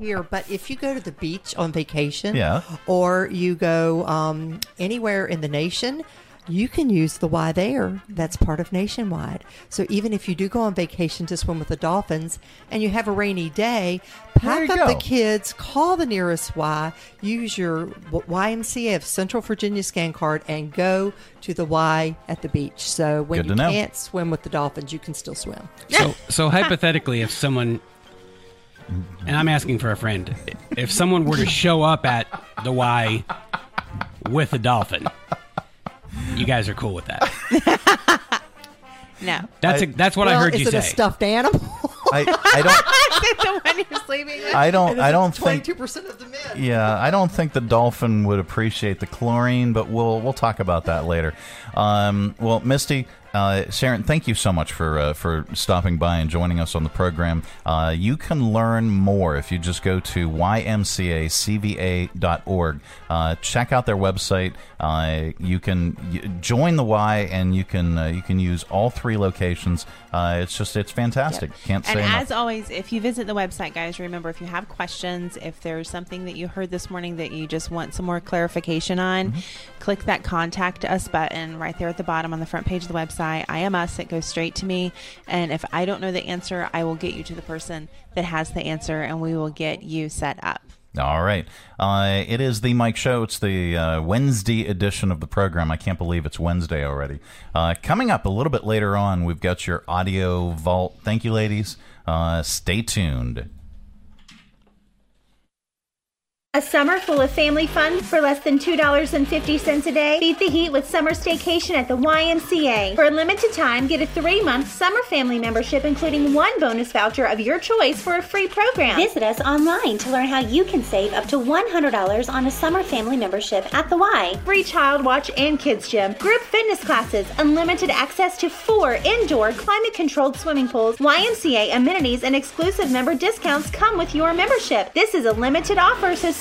here, but if you go to the beach on vacation, Yeah. or you go um, anywhere in the nation, you can use the Y there. That's part of Nationwide. So even if you do go on vacation to swim with the dolphins and you have a rainy day, pack you up the kids, call the nearest Y, use your w- YMCA of Central Virginia scan card, and go to the Y at the beach. So when Good you know. can't swim with the dolphins, you can still swim. So, so hypothetically, if someone, and I'm asking for a friend, if someone were to show up at the Y with a dolphin, you guys are cool with that. No. That's a, that's what I Well, heard is you it say. a stuffed animal? I, I don't. Is it the one you're sleeping with? I don't. I don't think. Twenty-two percent of the men. Yeah, I don't think the dolphin would appreciate the chlorine, but we'll we'll talk about that later. Um, well, Misty, uh, Sharon, thank you so much for uh, for stopping by and joining us on the program. Uh, you can learn more if you just go to ymcacva.org. Uh, check out their website. Uh, you can y- join the Y, and you can uh, you can use all three locations. Uh, it's just it's fantastic. Can't say And enough. as always, if you visit the website, guys, remember if you have questions, if there's something that you heard this morning that you just want some more clarification on, click that contact us button right there at the bottom on the front page of the website. I am us. It goes straight to me. And if I don't know the answer, I will get you to the person that has the answer and we will get you set up. All right. Uh, it is the Mike Show. It's the uh, Wednesday edition of the program. I can't believe it's Wednesday already. Uh, coming up a little bit later on, we've got your audio vault. Thank you, ladies. Uh, stay tuned. A summer full of family fun for less than $2.50 a day? Beat the heat with summer staycation at the YMCA. For a limited time, get a three month summer family membership, including one bonus voucher of your choice for a free program. Visit us online to learn how you can save up to $100 on a summer family membership at the Y. Free child watch and kids gym, group fitness classes, unlimited access to four indoor climate controlled swimming pools, YMCA amenities, and exclusive member discounts come with your membership. This is a limited offer, so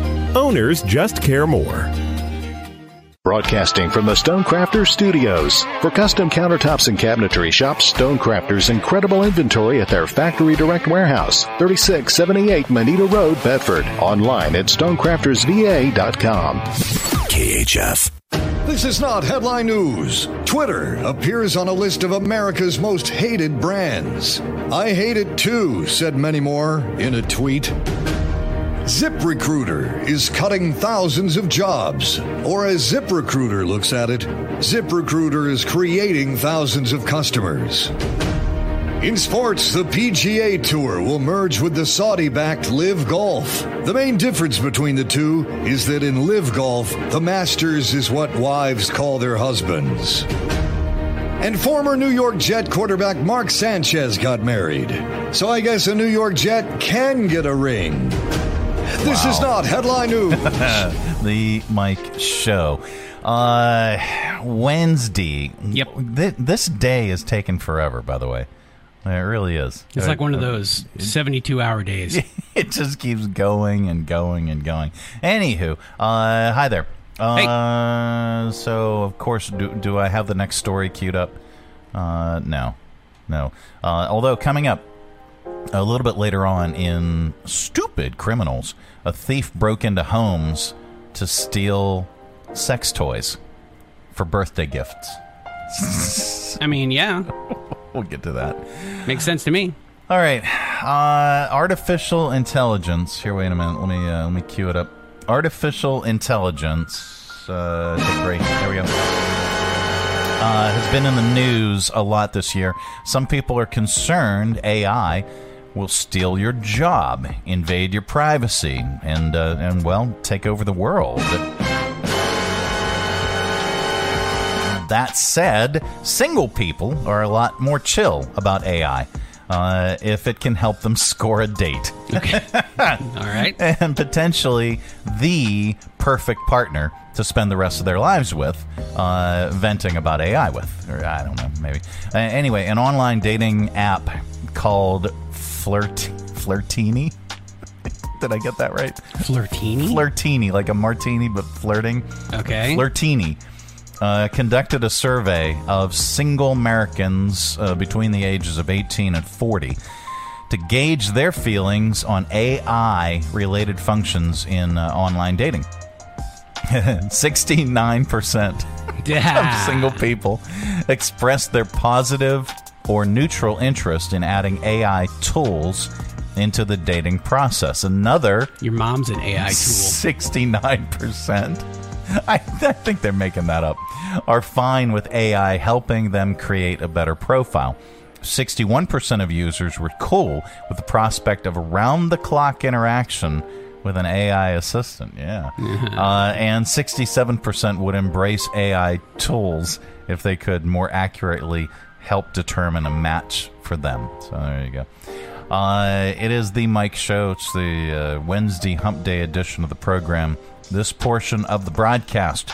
Owners just care more. Broadcasting from the Stonecrafters Studios. For custom countertops and cabinetry, shop Stonecrafters' incredible inventory at their Factory Direct Warehouse, 3678 Moneta Road, Bedford. Online at stonecraftersva.com. KHF. This is not headline news. Twitter appears on a list of America's most hated brands. I hate it too, said many more in a tweet. ZipRecruiter is cutting thousands of jobs. Or as ZipRecruiter looks at it, ZipRecruiter is creating thousands of customers. In sports, the PGA Tour will merge with the Saudi backed LIV Golf. The main difference between the two is that in LIV Golf, the Masters is what wives call their husbands. And former New York Jet quarterback Mark Sanchez got married. So I guess a New York Jet can get a ring. This is not headline news. the Mike Show. Uh, Wednesday. Yep. Th- this day is taken forever, by the way. It really is. It's like one of those 72 hour days. it just keeps going and going and going. Anywho, uh, hi there. Uh, So, of course, do, do I have the next story queued up? Uh, no. No. Uh, although, coming up a little bit later on in Stupid Criminals, a thief broke into homes to steal sex toys for birthday gifts. I mean, yeah. we'll get to that. Makes sense to me. All right, uh, artificial intelligence. Here, wait a minute. Let me uh, let me cue it up. Artificial intelligence. Uh, take break. There we go. Uh, has been in the news a lot this year. Some people are concerned AI will steal your job, invade your privacy, and uh, and well, take over the world. That said, single people are a lot more chill about AI. Uh, if it can help them score a date. Okay. All right. And potentially the perfect partner to spend the rest of their lives with, uh, venting about AI with. Or I don't know, maybe. Uh, anyway, an online dating app called Flirt Flirtini. Did I get that right? Flirtini? Flirtini, like a martini, but flirting. Okay. Flirtini uh, conducted a survey of single Americans uh, between the ages of 18 and 40 to gauge their feelings on AI related functions in uh, online dating. 69% Yeah. of single people expressed their positive or neutral interest in adding AI tools into the dating process. Another Your mom's an AI tool. 69%. I, I think they're making that up. Are fine with AI helping them create a better profile. 61% of users were cool with the prospect of around the clock interaction with an AI assistant. Yeah. Uh, and 67% would embrace AI tools if they could more accurately help determine a match for them. So there you go. Uh, it is the Mike Show. It's the uh, Wednesday Hump Day edition of the program. This portion of the broadcast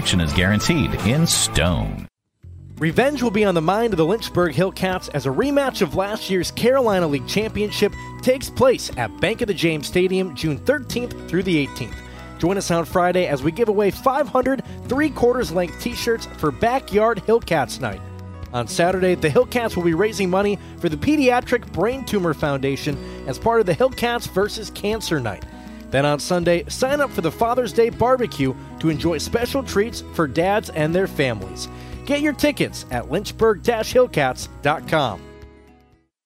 is guaranteed in stone. Revenge will be on the mind of the Lynchburg Hillcats as a rematch of last year's Carolina League Championship takes place at Bank of the James Stadium June 13th through the 18th. Join us on Friday as we give away 500 three quarters length t shirts for Backyard Hillcats Night. On Saturday, the Hillcats will be raising money for the Pediatric Brain Tumor Foundation as part of the Hillcats versus Cancer Night. Then on Sunday, sign up for the Father's Day barbecue to enjoy special treats for dads and their families. Get your tickets at lynchburg-hillcats.com.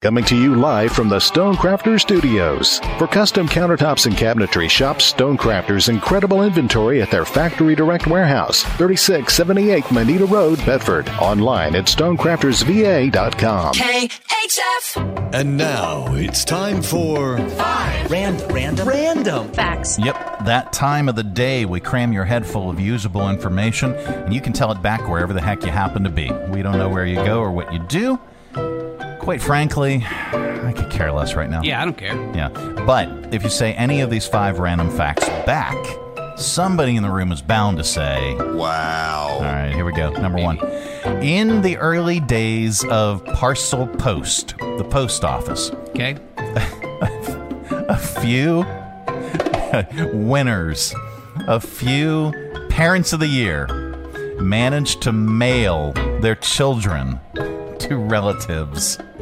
Coming to you live from the Stonecrafter Studios. For custom countertops and cabinetry, shop Stonecrafter's incredible inventory at their Factory Direct Warehouse, 3678 Moneta Road, Bedford. Online at stonecraftersva.com. KHF. And now it's time for Five. Random. Random. Random. Facts. Yep, that time of the day we cram your head full of usable information, and you can tell it back wherever the heck you happen to be. We don't know where you go or what you do. Quite frankly, I could care less right now. Yeah, I don't care. Yeah. But if you say any of these five random facts back, somebody in the room is bound to say, Wow. All right, here we go. Number one. In the early days of parcel post, the post office, Okay. a few winners, a few parents of the year managed to mail their children to relatives.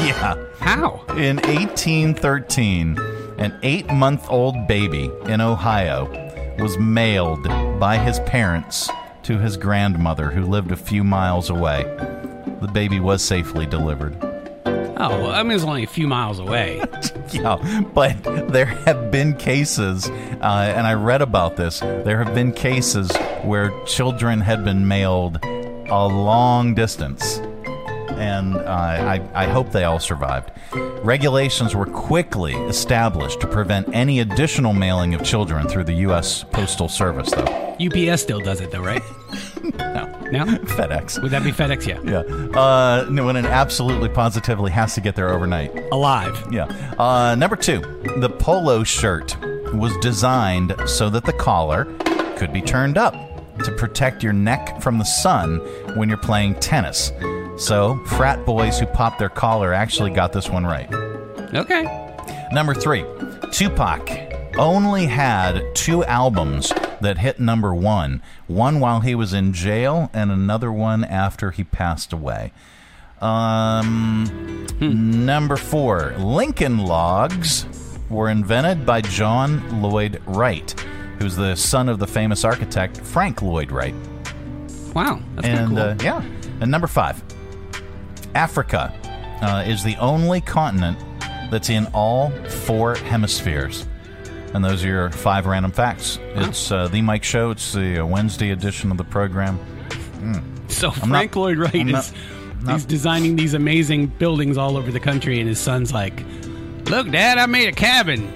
yeah. How? In 1813, an eight month old baby in Ohio was mailed by his parents to his grandmother, who lived a few miles away. The baby was safely delivered. Oh, well, I mean, it's only a few miles away. yeah, but there have been cases, uh, and I read about this. There have been cases where children had been mailed a long distance and uh, I, I hope they all survived. Regulations were quickly established to prevent any additional mailing of children through the U.S. Postal Service, though. UPS still does it though, right? no. No? FedEx. Would that be FedEx? Yeah. Yeah. Uh, no, when it absolutely positively has to get there overnight. Alive. Yeah. Uh, number two, the polo shirt was designed so that the collar could be turned up to protect your neck from the sun when you're playing tennis. So, frat boys who popped their collar actually got this one right. Okay. Number three, Tupac only had two albums that hit number one one while he was in jail, and another one after he passed away. Um, Number four, Lincoln Logs were invented by John Lloyd Wright, who's the son of the famous architect Frank Lloyd Wright. Wow, that's and cool. uh, yeah, and number five, Africa uh, is the only continent that's in all four hemispheres. And those are your five random facts. It's uh, the Mike Show. It's the uh, Wednesday edition of the program. Mm. So I'm Frank not- Lloyd Wright I'm is not- not- he's designing these amazing buildings all over the country, and his son's like, "Look, Dad, I made a cabin.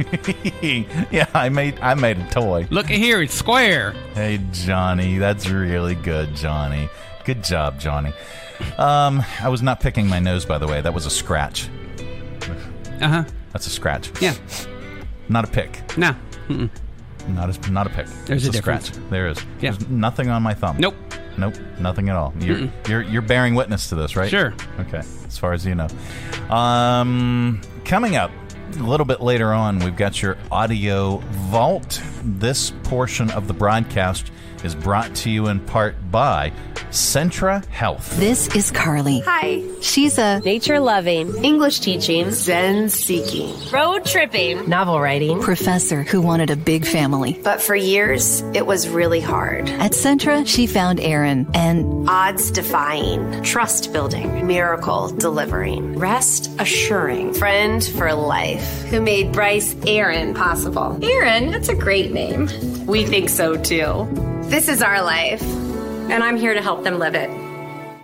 yeah, I made I made a toy. Look at here, it's square." Hey Johnny, that's really good, Johnny. Good job, Johnny. Um, I was not picking my nose, by the way. That was a scratch. Uh huh. That's a scratch. Yeah. Not a pick. No. Mm-mm. Not a not a pick. There's It's a difference. scratch. There is. Yeah. There's nothing on my thumb. Nope. Nope. Nothing at all. You're Mm-mm. you're you're bearing witness to this, right? Sure. Okay. As far as you know. Um, coming up a little bit later on, we've got your audio vault. This portion of the broadcast is brought to you in part by Centra Health. This is Carly. Hi. She's a Nature loving, English teaching, Zen seeking, road tripping, novel writing. professor who wanted a big family. But for years, it was really hard. At Centra, she found Aaron and Odds defying, trust building, miracle delivering, rest assuring, friend for life, who made Bryce Aaron possible. Aaron, that's a great name. We think so too. This is our life, and I'm here to help them live it.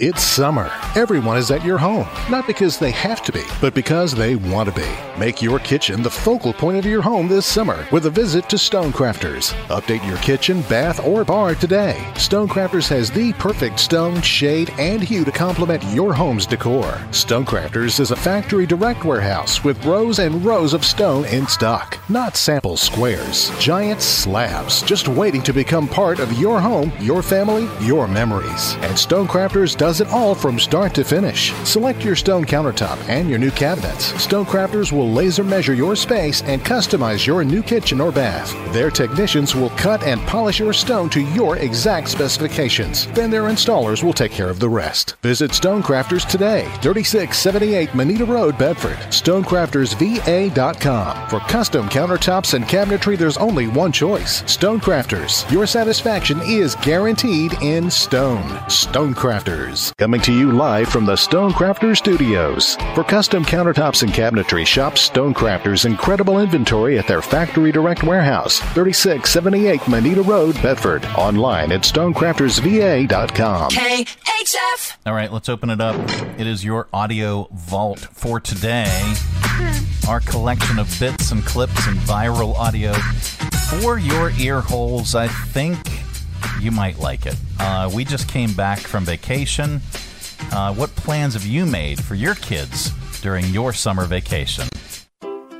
It's summer. Everyone is at your home, not because they have to be, but because they want to be. Make your kitchen the focal point of your home this summer with a visit to Stonecrafters. Update your kitchen, bath, or bar today. Stonecrafters has the perfect stone, shade, and hue to complement your home's decor. Stonecrafters is a factory direct warehouse with rows and rows of stone in stock, not sample squares. Giant slabs just waiting to become part of your home, your family, your memories. And Stonecrafters does it all from start to finish. Select your stone countertop and your new cabinets. Stonecrafters will laser measure your space and customize your new kitchen or bath. Their technicians will cut and polish your stone to your exact specifications. Then their installers will take care of the rest. Visit Stonecrafters today, 3678 Moneta Road, Bedford. StonecraftersVA.com. For custom countertops and cabinetry, there's only one choice Stonecrafters. Your satisfaction is guaranteed in stone. Stonecrafters. Coming to you live from the Stonecrafters Studios. For custom countertops and cabinetry, shop Stonecrafters' incredible inventory at their Factory Direct Warehouse, 3678 Moneta Road, Bedford. Online at StonecraftersVA.com. KHF! All right, let's open it up. It is your audio vault for today. Our collection of bits and clips and viral audio for your ear holes. I think you might like it. Uh, we just came back from vacation. Uh, what plans have you made for your kids during your summer vacation?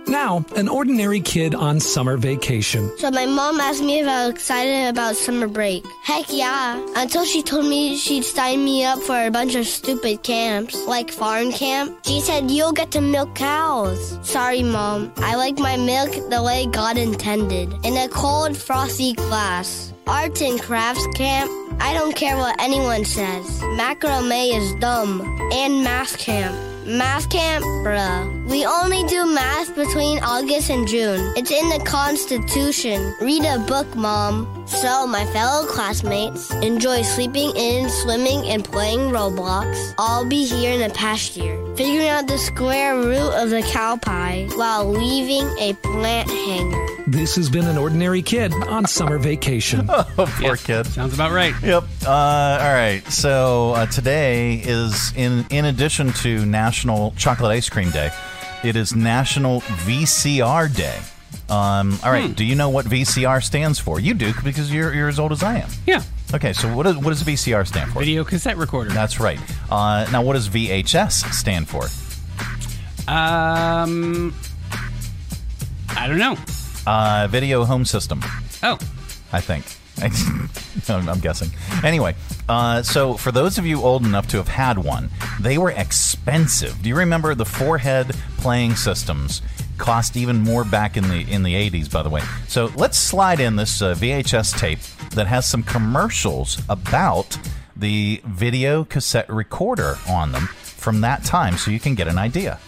Now, an ordinary kid on summer vacation. So my mom asked me if I was excited about summer break. Heck yeah. Until she told me she'd sign me up for a bunch of stupid camps, like farm camp. She said you'll get to milk cows. Sorry, mom. I like my milk the way God intended. In a cold, frosty glass. Arts and crafts camp I don't care what anyone says. Macrame is dumb. And math camp. Math camp? Bruh. We only do math between August and June. It's in the Constitution. Read a book, Mom. So, my fellow classmates, enjoy sleeping in, swimming, and playing Roblox. I'll be here in the past year, figuring out the square root of the cow pie while weaving a plant hanger. This has been an ordinary kid on summer vacation. oh, poor kid. Sounds about right. Yep. Uh, all right. So uh, today is in in addition to National Chocolate Ice Cream Day, it is National VCR Day. Um, all right. Hmm. Do you know what VCR stands for? You do because you're you're as old as I am. Yeah. Okay. So what does what does VCR stand for? Video cassette recorder. That's right. Uh, now, what does VHS stand for? Um, I don't know. Uh, video home system. Oh. I think. I'm guessing. Anyway, uh, so for those of you old enough to have had one, they were expensive. Do you remember the four-head playing systems? Cost even more back in the in the 80s, by the way. So let's slide in this uh, VHS tape that has some commercials about the video cassette recorder on them from that time, so you can get an idea.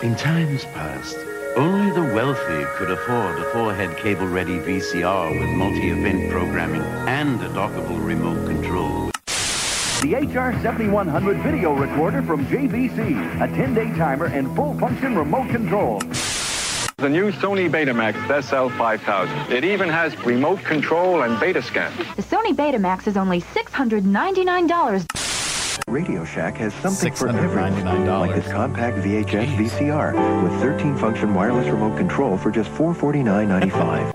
In times past, only the wealthy could afford a four-head cable-ready VCR with multi-event programming and a dockable remote control. The HR7100 video recorder from JVC, a 10-day timer and full-function remote control. The new Sony Betamax SL5000. It even has remote control and beta scan. The Sony Betamax is only $699. Radio Shack has something for everyone, like this compact VHS VCR with 13-function wireless remote control for just $449.95.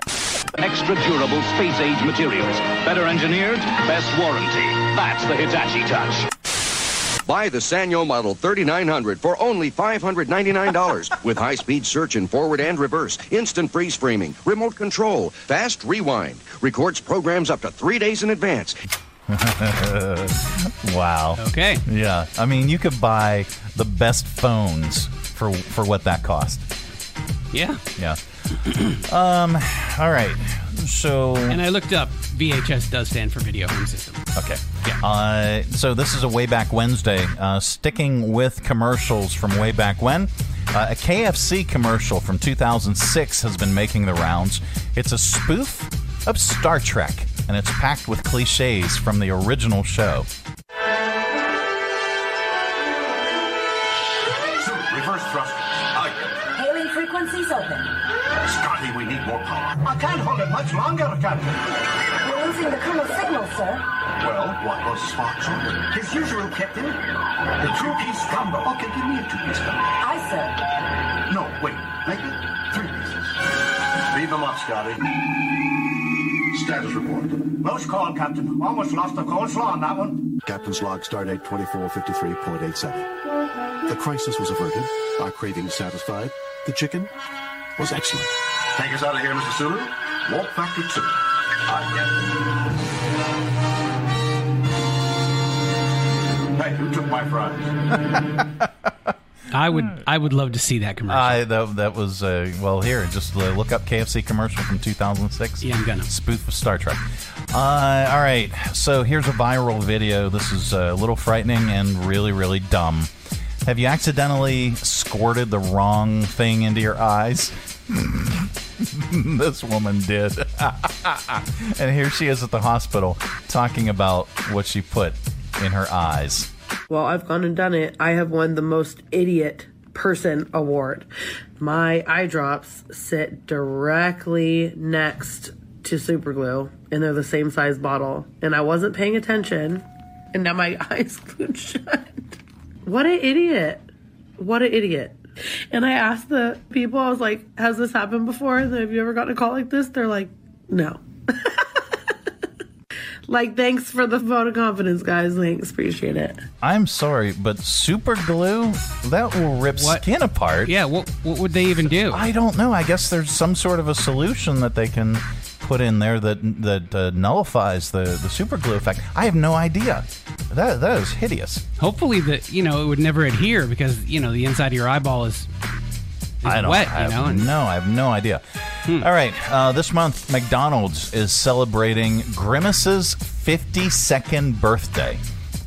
Extra durable space age materials. Better engineered, best warranty. That's the Hitachi touch. Buy the Sanyo Model 3900 for only $599 with high-speed search in forward and reverse, instant freeze framing, remote control, fast rewind, records programs up to three days in advance. wow. Okay. Yeah. I mean, you could buy the best phones for for what that cost. Yeah. Yeah. um. All right. So. And I looked up. VHS does stand for video home system. Okay. Uh, so this is a way back Wednesday. Uh, sticking with commercials from way back when, uh, a KFC commercial from 2006 has been making the rounds. It's a spoof of Star Trek, and it's packed with cliches from the original show. Reverse thrusters. I Hailing frequencies open. Scotty, we need more power. I can't hold it much longer, Captain. We're losing the colonel's signal, sir. Well, what was Spock's order? His usual, Captain. The two-piece combo. Okay, give me a two-piece combo. Aye, sir. No, wait. Make it three pieces. Leave them up, Scotty. Status report. Most call, Captain. Almost lost the coleslaw on that one. Captain's log, stardate 2453.87. The crisis was averted, our cravings satisfied. The chicken was excellent. Take us out of here, Mr. Sulu. Warp factor two. I get. Hey, who took my fries? I would I would love to see that commercial. I that, that was uh, well here. Just uh, look up KFC commercial from 2006. Yeah, I'm gonna spoof of Star Trek. Uh, all right, so here's a viral video. This is uh, a little frightening and really really dumb. Have you accidentally squirted the wrong thing into your eyes? this woman did. and here she is at the hospital talking about what she put in her eyes. Well, I've gone and done it. I have won the most idiot person award. My eye drops sit directly next to super glue, and they're the same size bottle. And I wasn't paying attention, and now my eyes glued shut. What an idiot! What an idiot! And I asked the people, I was like, "Has this happened before? Have you ever gotten a call like this?" They're like, "No." like, thanks for the vote of confidence, guys. Thanks, appreciate it. I'm sorry, but super glue that will rip skin apart. Yeah, what what would they even do? I don't know. I guess there's some sort of a solution that they can put in there that that uh, nullifies the the super glue effect. I have no idea. That that is hideous. Hopefully that you know it would never adhere because you know the inside of your eyeball is, is I don't. wet. I you know, have and no, I have no idea. All right. Uh, this month, McDonald's is celebrating Grimace's 52nd birthday.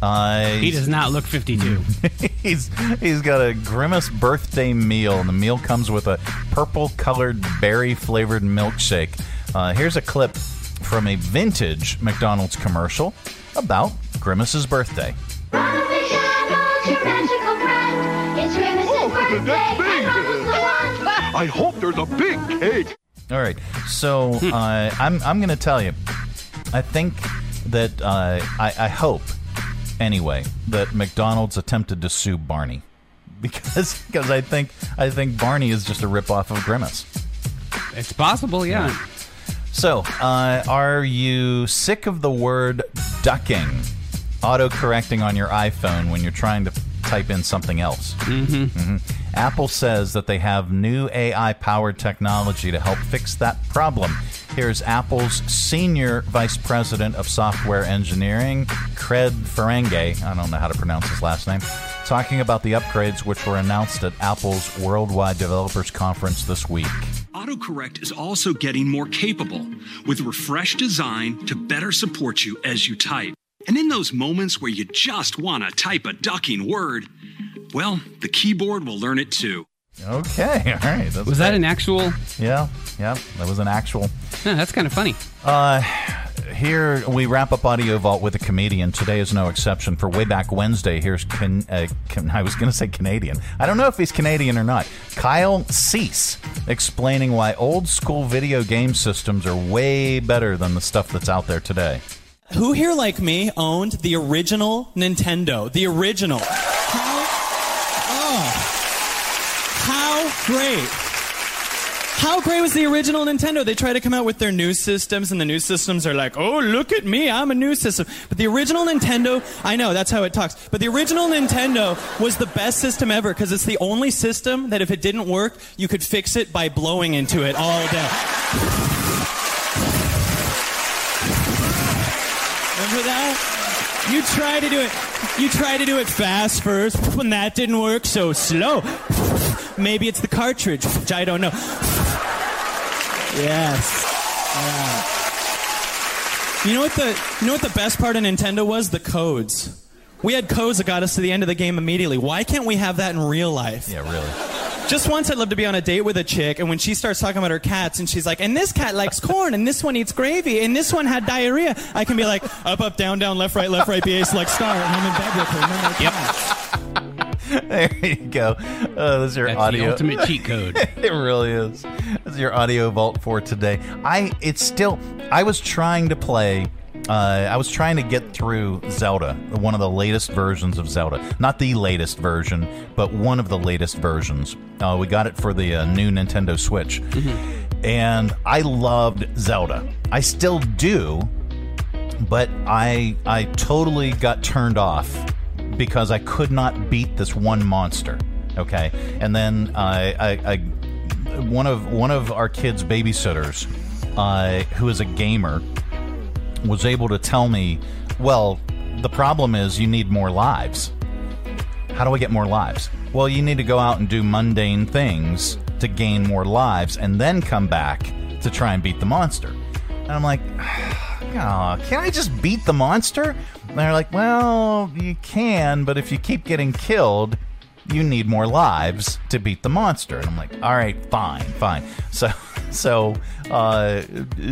Uh, He does not look 52. he's he's got a Grimace birthday meal, and the meal comes with a purple-colored berry-flavored milkshake. Uh, here's a clip from a vintage McDonald's commercial about Grimace's birthday. I hope there's a big cake. All right. So uh, I'm I'm going to tell you. I think that uh, I, I hope anyway that McDonald's attempted to sue Barney because because I think I think Barney is just a ripoff of Grimace. It's possible, yeah. So, uh, are you sick of the word ducking auto correcting on your iPhone when you're trying to type in something else? Mm-hmm. Apple says that they have new AI powered technology to help fix that problem. Here's Apple's Senior Vice President of Software Engineering, Cred Ferengue, I don't know how to pronounce his last name, talking about the upgrades which were announced at Apple's Worldwide Developers Conference this week. AutoCorrect is also getting more capable with refreshed design to better support you as you type. And in those moments where you just want to type a ducking word, well, the keyboard will learn it too. Okay, all right. That's Was that an actual? Yeah, yeah, that was an actual. Yeah, that's kind of funny. Uh, here we wrap up Audio Vault with a comedian. Today is no exception. For way back Wednesday, here's can, uh, can, I was going to say Canadian. I don't know if he's Canadian or not. Kyle Cease explaining why old school video game systems are way better than the stuff that's out there today. Who here, like me, owned the original Nintendo? The original. How? Oh. How great. How great was the original Nintendo? They try to come out with their new systems, and the new systems are like, oh, look at me, I'm a new system. But the original Nintendo, I know, that's how it talks. But the original Nintendo was the best system ever because it's the only system that if it didn't work, you could fix it by blowing into it all day. Remember that? You try to do it. You try to do it fast first. When that didn't work, so slow. Maybe it's the cartridge, which I don't know. Yes. Yeah. You know what the you know what the best part of Nintendo was? The codes. We had codes that got us to the end of the game immediately. Why can't we have that in real life? Yeah, really. Just once I'd love to be on a date with a chick, and when she starts talking about her cats, and she's like, and this cat likes corn, and this one eats gravy, and this one had diarrhea, I can be like, up, up, down, down, left, right, left, right, BA, select star, and I'm in bed with her. No more cats. there you go. Uh, this is your That's the audio ultimate cheat code. it really is. This is your audio vault for today. I it's still. I was trying to play. Uh, I was trying to get through Zelda, one of the latest versions of Zelda. Not the latest version, but one of the latest versions. Uh, we got it for the uh, new Nintendo Switch, and I loved Zelda. I still do, but I I totally got turned off because I could not beat this one monster. Okay, and then I, I, I one of one of our kids' babysitters, uh, who is a gamer, was able to tell me, well, the problem is you need more lives. How do I get more lives? Well, you need to go out and do mundane things to gain more lives, and then come back to try and beat the monster. And I'm like, oh, can't I just beat the monster? And they're like, well, you can, but if you keep getting killed, you need more lives to beat the monster. And I'm like, all right, fine, fine. So, so uh,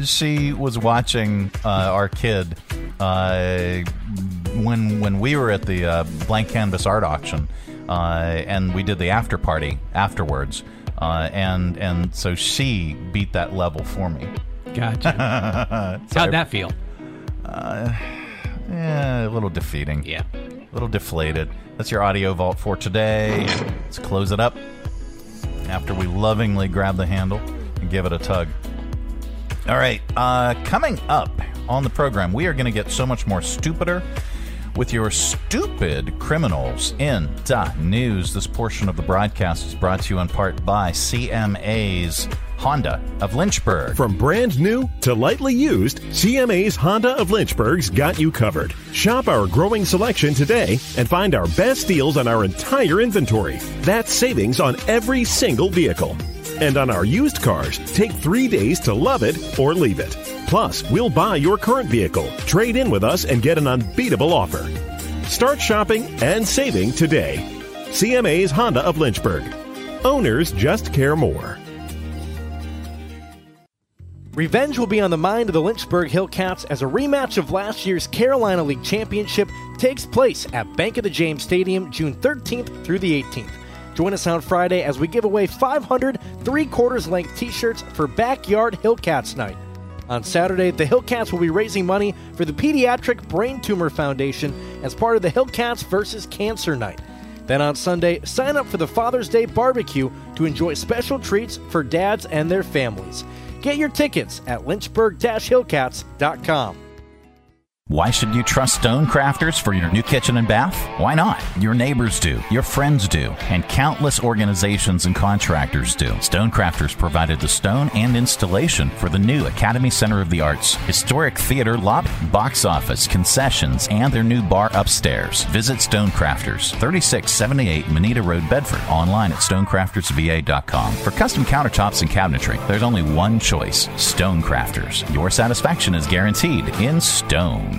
she was watching uh, our kid uh, when when we were at the uh, blank canvas art auction, uh, and we did the after party afterwards. Uh, and and so she beat that level for me. Gotcha. How'd that feel? Uh, yeah, a little defeating. Yeah. A little deflated. That's your audio vault for today. Let's close it up after we lovingly grab the handle give it a tug. All right, uh, coming up on the program, we are going to get so much more stupider with your stupid criminals in the news. This portion of the broadcast is brought to you in part by CMA's Honda of Lynchburg. From brand new to lightly used, CMA's Honda of Lynchburg's got you covered. Shop our growing selection today and find our best deals on our entire inventory. That's savings on every single vehicle. And on our used cars, take three days to love it or leave it. Plus, we'll buy your current vehicle, trade in with us, and get an unbeatable offer. Start shopping and saving today. CMA's Honda of Lynchburg. Owners just care more. Revenge will be on the mind of the Lynchburg Hillcats as a rematch of last year's Carolina League Championship takes place at Bank of the James Stadium June 13th through the 18th. Join us on Friday as we give away 500 three quarters length t shirts for Backyard Hillcats Night. On Saturday, the Hillcats will be raising money for the Pediatric Brain Tumor Foundation as part of the Hillcats versus Cancer Night. Then on Sunday, sign up for the Father's Day barbecue to enjoy special treats for dads and their families. Get your tickets at lynchburg-hillcats.com. Why should you trust Stone Crafters for your new kitchen and bath? Why not? Your neighbors do, your friends do, and countless organizations and contractors do. Stone Crafters provided the stone and installation for the new Academy Center of the Arts, historic theater lobby, box office, concessions, and their new bar upstairs. Visit Stone Crafters, 3678 Moneta Road, Bedford, online at stonecraftersva.com. For custom countertops and cabinetry, there's only one choice Stone Crafters. Your satisfaction is guaranteed in stone.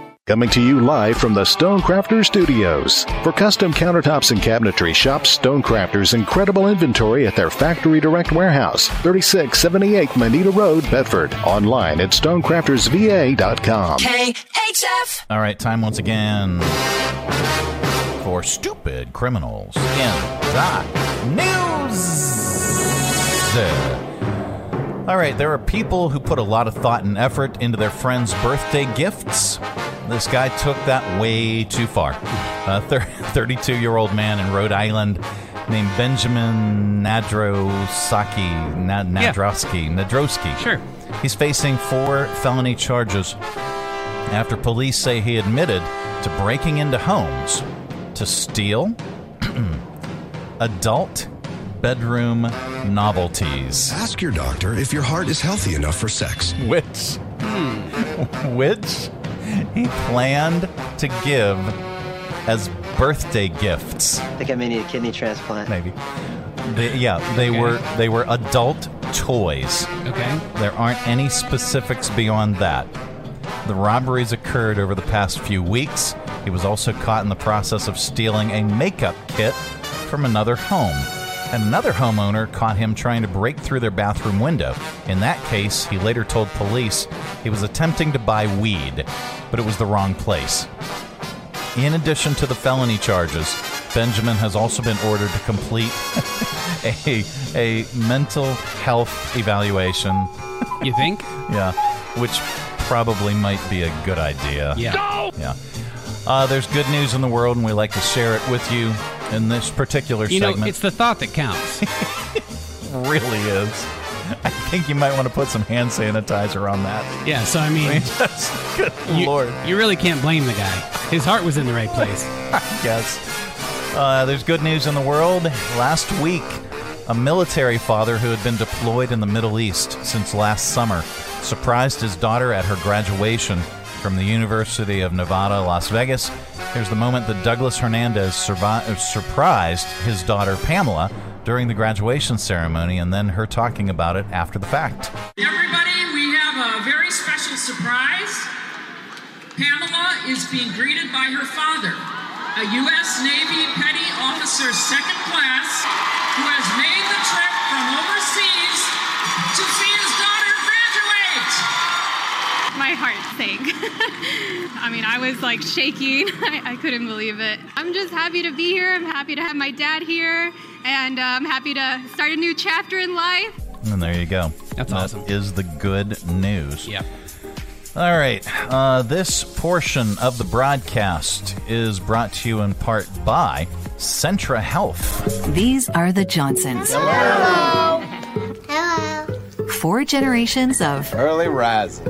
Coming to you live from the Stonecrafter Studios. For custom countertops and cabinetry, shop Stonecrafter's incredible inventory at their Factory Direct Warehouse, 3678 Moneta Road, Bedford. Online at stonecraftersva.com. KHF! All right, time once again for stupid criminals in the news. All right, there are people who put a lot of thought and effort into their friends' birthday gifts. This guy took that way too far. A 32 year old man in Rhode Island named Benjamin Nadrosaki, Nad- Nadrowski, Nadrowski. Sure. He's facing four felony charges after police say he admitted to breaking into homes to steal adult bedroom novelties. Ask your doctor if your heart is healthy enough for sex. Which, hmm. which he planned to give as birthday gifts. I think I may need a kidney transplant. Maybe. They, yeah, they were they were adult toys. Okay. There aren't any specifics beyond that. The robberies occurred over the past few weeks. He was also caught in the process of stealing a makeup kit from another home. Another homeowner caught him trying to break through their bathroom window. In that case, he later told police he was attempting to buy weed, but it was the wrong place. In addition to the felony charges, Benjamin has also been ordered to complete a, a mental health evaluation. You think? yeah, which probably might be a good idea. Yeah. Yeah. Uh, there's good news in the world, and we like to share it with you in this particular You segment. know, it's the thought that counts. really is. I think you might want to put some hand sanitizer on that. Yeah, so I mean, just, good you, lord. you really can't blame the guy. His heart was in the right place. I guess. Uh, there's good news in the world. Last week, a military father who had been deployed in the Middle East since last summer surprised his daughter at her graduation from the University of Nevada, Las Vegas. Here's the moment that Douglas Hernandez survi- uh, surprised his daughter Pamela during the graduation ceremony, and then her talking about it after the fact. Everybody, we have a very special surprise. Pamela is being greeted by her father, a U.S. Navy Petty Officer Second Class, who has made the trip from overseas to see his. My heart sank. I mean, I was like shaking. I, I couldn't believe it. I'm just happy to be here. I'm happy to have my dad here, and uh, I'm happy to start a new chapter in life. And there you go. That's That awesome. is the good news. Yep. All right. Uh, this portion of the broadcast is brought to you in part by Centra Health. These are the Johnsons. Hello. Four generations of Early rising.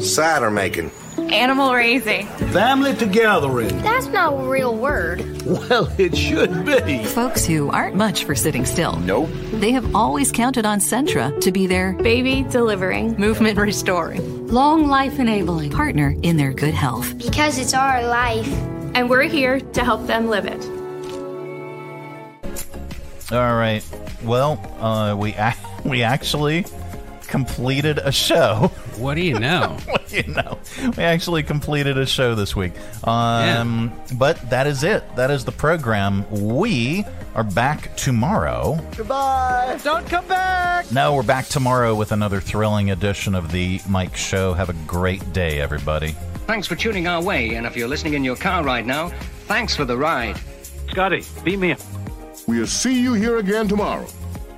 Cider making. Animal raising. Family gathering. That's not a real word. Well, it should be. folks who aren't much for sitting still. Nope. They have always counted on Centra to be their Baby delivering. movement restoring Long life enabling. partner in their good health. Because it's our life. And we're here to help them live it. All right. Well, uh, we ac- we actually completed a show. What do you know? what do you know? We actually completed a show this week. Um, But that is it. That is the program. We are back tomorrow. Goodbye. Don't come back. No, we're back tomorrow with another thrilling edition of the Mike Show. Have a great day, everybody. Thanks for tuning our way, and if you're listening in your car right now, thanks for the ride. Scotty, beat me up. We'll see you here again tomorrow.